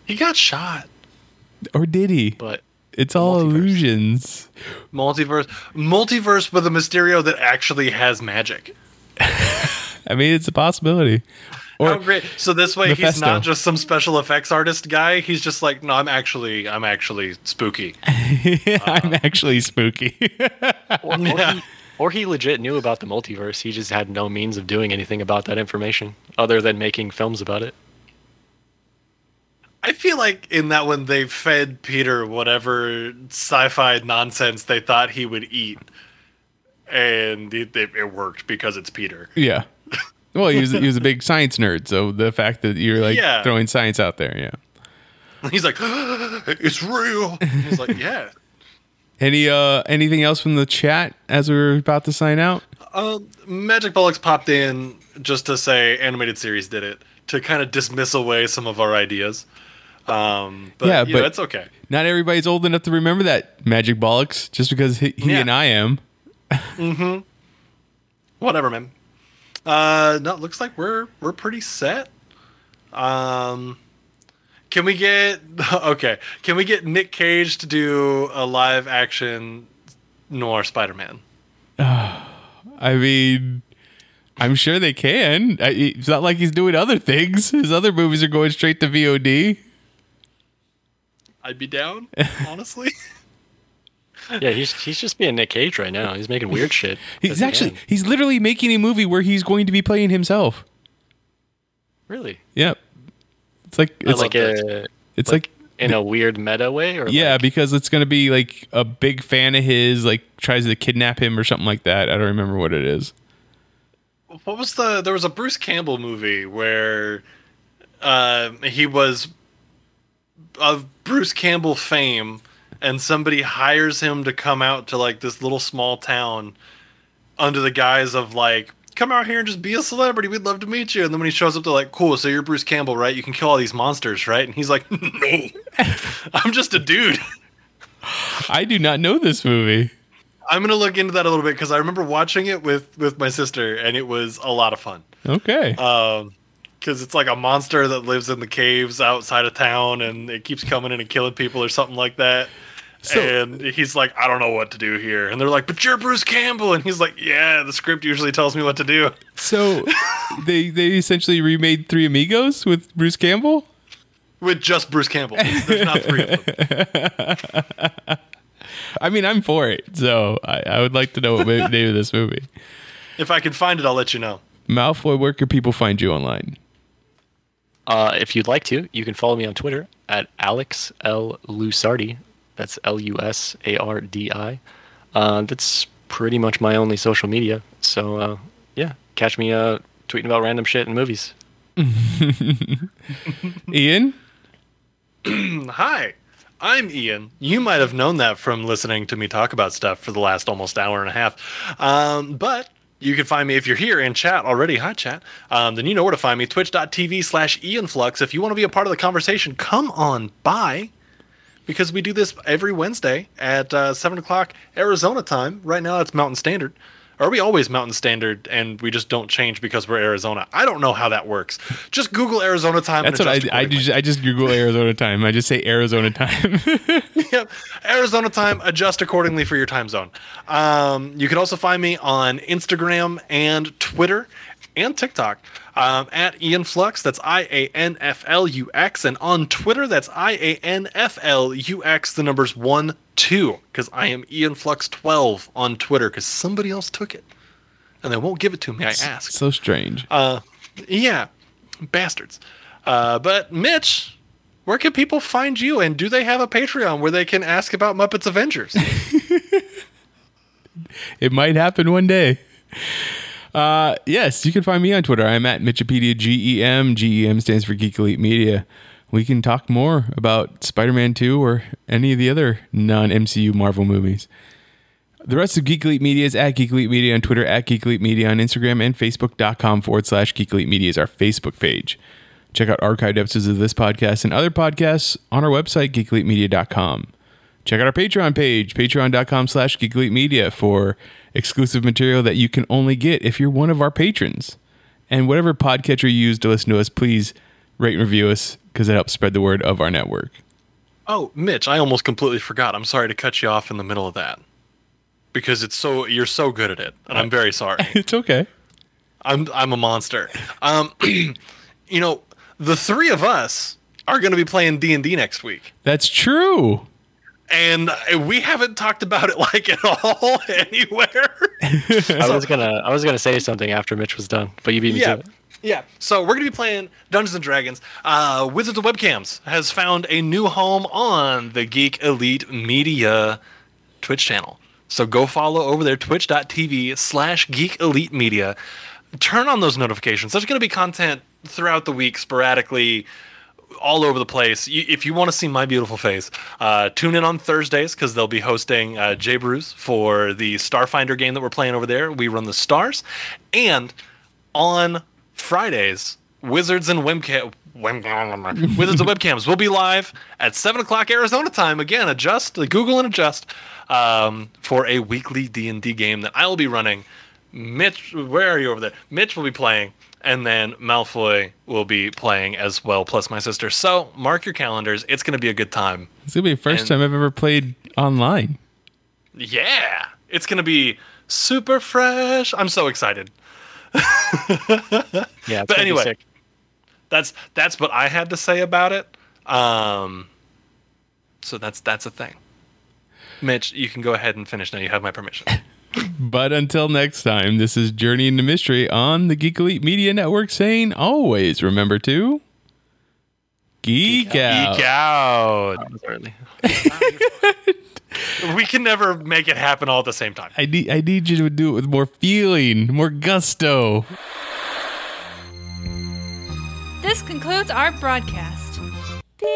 he got shot. Or did he? but It's all multiverse. illusions. Multiverse, multiverse with a Mysterio that actually has magic. I mean, it's a possibility. How Or great! So this way, he's not just some special effects artist guy. He's just like, no, I'm actually, I'm actually spooky. I'm uh, actually spooky. or, or, he, or he legit knew about the multiverse. He just had no means of doing anything about that information other than making films about it. I feel like in that one they fed Peter whatever sci-fi nonsense they thought he would eat, and it, it, it worked because it's Peter. yeah. Well, he was he was a big science nerd, so the fact that you're like Yeah. throwing science out there, yeah. He's like, it's real. He's like, yeah. Any uh anything else from the chat as we are about to sign out? Uh, Magic Bollocks popped in just to say animated series did it to kind of dismiss away some of our ideas. Um, but Yeah, but- it's okay. Not everybody's old enough to remember that Magic Bollocks just because he, he Yeah. and I am. Mm-hmm. Whatever, man. Uh, no, it looks like we're we're pretty set. Um, can we get okay? Can we get Nick Cage to do a live action noir Spider-Man? I mean, I'm sure they can. It's not like he's doing other things. His other movies are going straight to VOD. I'd be down, honestly. Yeah, he's he's just being Nick Cage right now. He's making weird shit. He's 'cause he actually can. he's literally making a movie where he's going to be playing himself. really Yep. It's like it's like a it's like, in a weird meta way, or yeah, like- because it's going to be like a big fan of his like tries to kidnap him or something like that. I don't remember what it is. what was the there was a Bruce Campbell movie where uh, he was of Bruce Campbell fame and somebody hires him to come out to like this little small town under the guise of like come out here and just be a celebrity we'd love to meet you. And then when he shows up they're like cool so you're Bruce Campbell right? You can kill all these monsters right? And he's like no I'm just a dude. I do not know this movie. I'm gonna look into that a little bit because I remember watching it with with my sister and it was a lot of fun. Okay. um because it's like a monster that lives in the caves outside of town and it keeps coming in and killing people or something like that So- and he's like i don't know what to do here and they're like but you're bruce campbell and he's like yeah the script usually tells me what to do So they they essentially remade Three Amigos with Bruce Campbell. with just bruce campbell there's not three of them I mean, I'm for it. So I, I would like to know what the name of this movie. if i can find it i'll let you know Malfoy, where can people find you online? Uh, if you'd like to, you can follow me on Twitter at Alex L Lusardi. That's L U S A R D I. Uh, that's pretty much my only social media. So uh, yeah, catch me uh, tweeting about random shit and movies. Ian? hi i'm ian you might have known that from listening to me talk about stuff for the last almost hour and a half um, but you can find me if you're here in chat already hi chat um, then you know where to find me twitch.tv slash ianflux if you want to be a part of the conversation come on by because we do this every wednesday at uh, 7 o'clock arizona time right now it's mountain standard are we always Mountain Standard and we just don't change because we're Arizona? I don't know how that works. Just Google Arizona time. That's what I, I just I just Google Arizona time. I just say Arizona time. yep. Arizona time, adjust accordingly for your time zone. Um, you can also find me on Instagram and Twitter and TikTok um, at Ian Flux. That's I A N F L U X. And on Twitter, that's I A N F L U X, the numbers 1 2. Because I am Ian Flux 12 on Twitter because somebody else took it. And they won't give it to me. I ask. so strange. Uh, yeah, bastards. Uh, but Mitch, where can people find you? And do they have a Patreon where they can ask about Muppets Avengers? It might happen one day. Uh, yes, you can find me on Twitter. I'm at Mitchipedia GEM. GEM stands for Geek Elite Media. We can talk more about Spider Man 2 or any of the other non MCU Marvel movies. The rest of Geek Elite Media is at Geek Elite Media on Twitter, at Geek Elite Media on Instagram, and Facebook.com forward slash Geek Elite Media is our Facebook page. Check out archived episodes of this podcast and other podcasts on our website, geekelitemedia.com. Check out our Patreon page, patreon.com slash Geek Media for exclusive material that you can only get if you're one of our patrons. And whatever podcatcher you use to listen to us, please rate and review us because it helps spread the word of our network. oh, Mitch, I almost completely forgot. I'm sorry to cut you off in the middle of that. Because it's so you're so good at it, and I'm very sorry. It's okay. I'm I'm a monster. Um, you know, the three of us are going to be playing D and D next week. That's true. And we haven't talked about it like at all anywhere. I was gonna I was gonna say something after Mitch was done, but you beat me yeah, to it. yeah. So we're gonna be playing Dungeons and Dragons. Uh, Wizards of Webcams has found a new home on the Geek Elite Media Twitch channel. So go follow over there, twitch.tv slash Geek Elite Media. Turn on those notifications. There's to be content throughout the week, sporadically, all over the place. If you want to see my beautiful face, uh, tune in on Thursdays because they'll be hosting uh, Jay Bruce for the Starfinder game that we're playing over there. We run the stars. And on Fridays, Wizards and Webcam. Wizards and Webcams will be live at 7 o'clock Arizona time. Again, adjust, Google and adjust um, for a weekly D&D game that I will be running. Mitch, where are you over there? Mitch will be playing, and then Malfoy will be playing as well, plus my sister. So mark your calendars. It's going to be a good time. It's going to be the first And- time I've ever played online. Yeah, it's going to be super fresh. I'm so excited. Yeah, it's But gonna be anyway. sick. That's that's what I had to say about it. Um, so that's that's a thing. Mitch, you can go ahead and finish now. You have my permission. But until next time, this is Journey into Mystery on the Geek Elite Media Network saying always remember to geek, out. Geek out. That was early. We can never make it happen all at the same time. I need I need you to do it with more feeling, more gusto. This concludes our broadcast. Beep.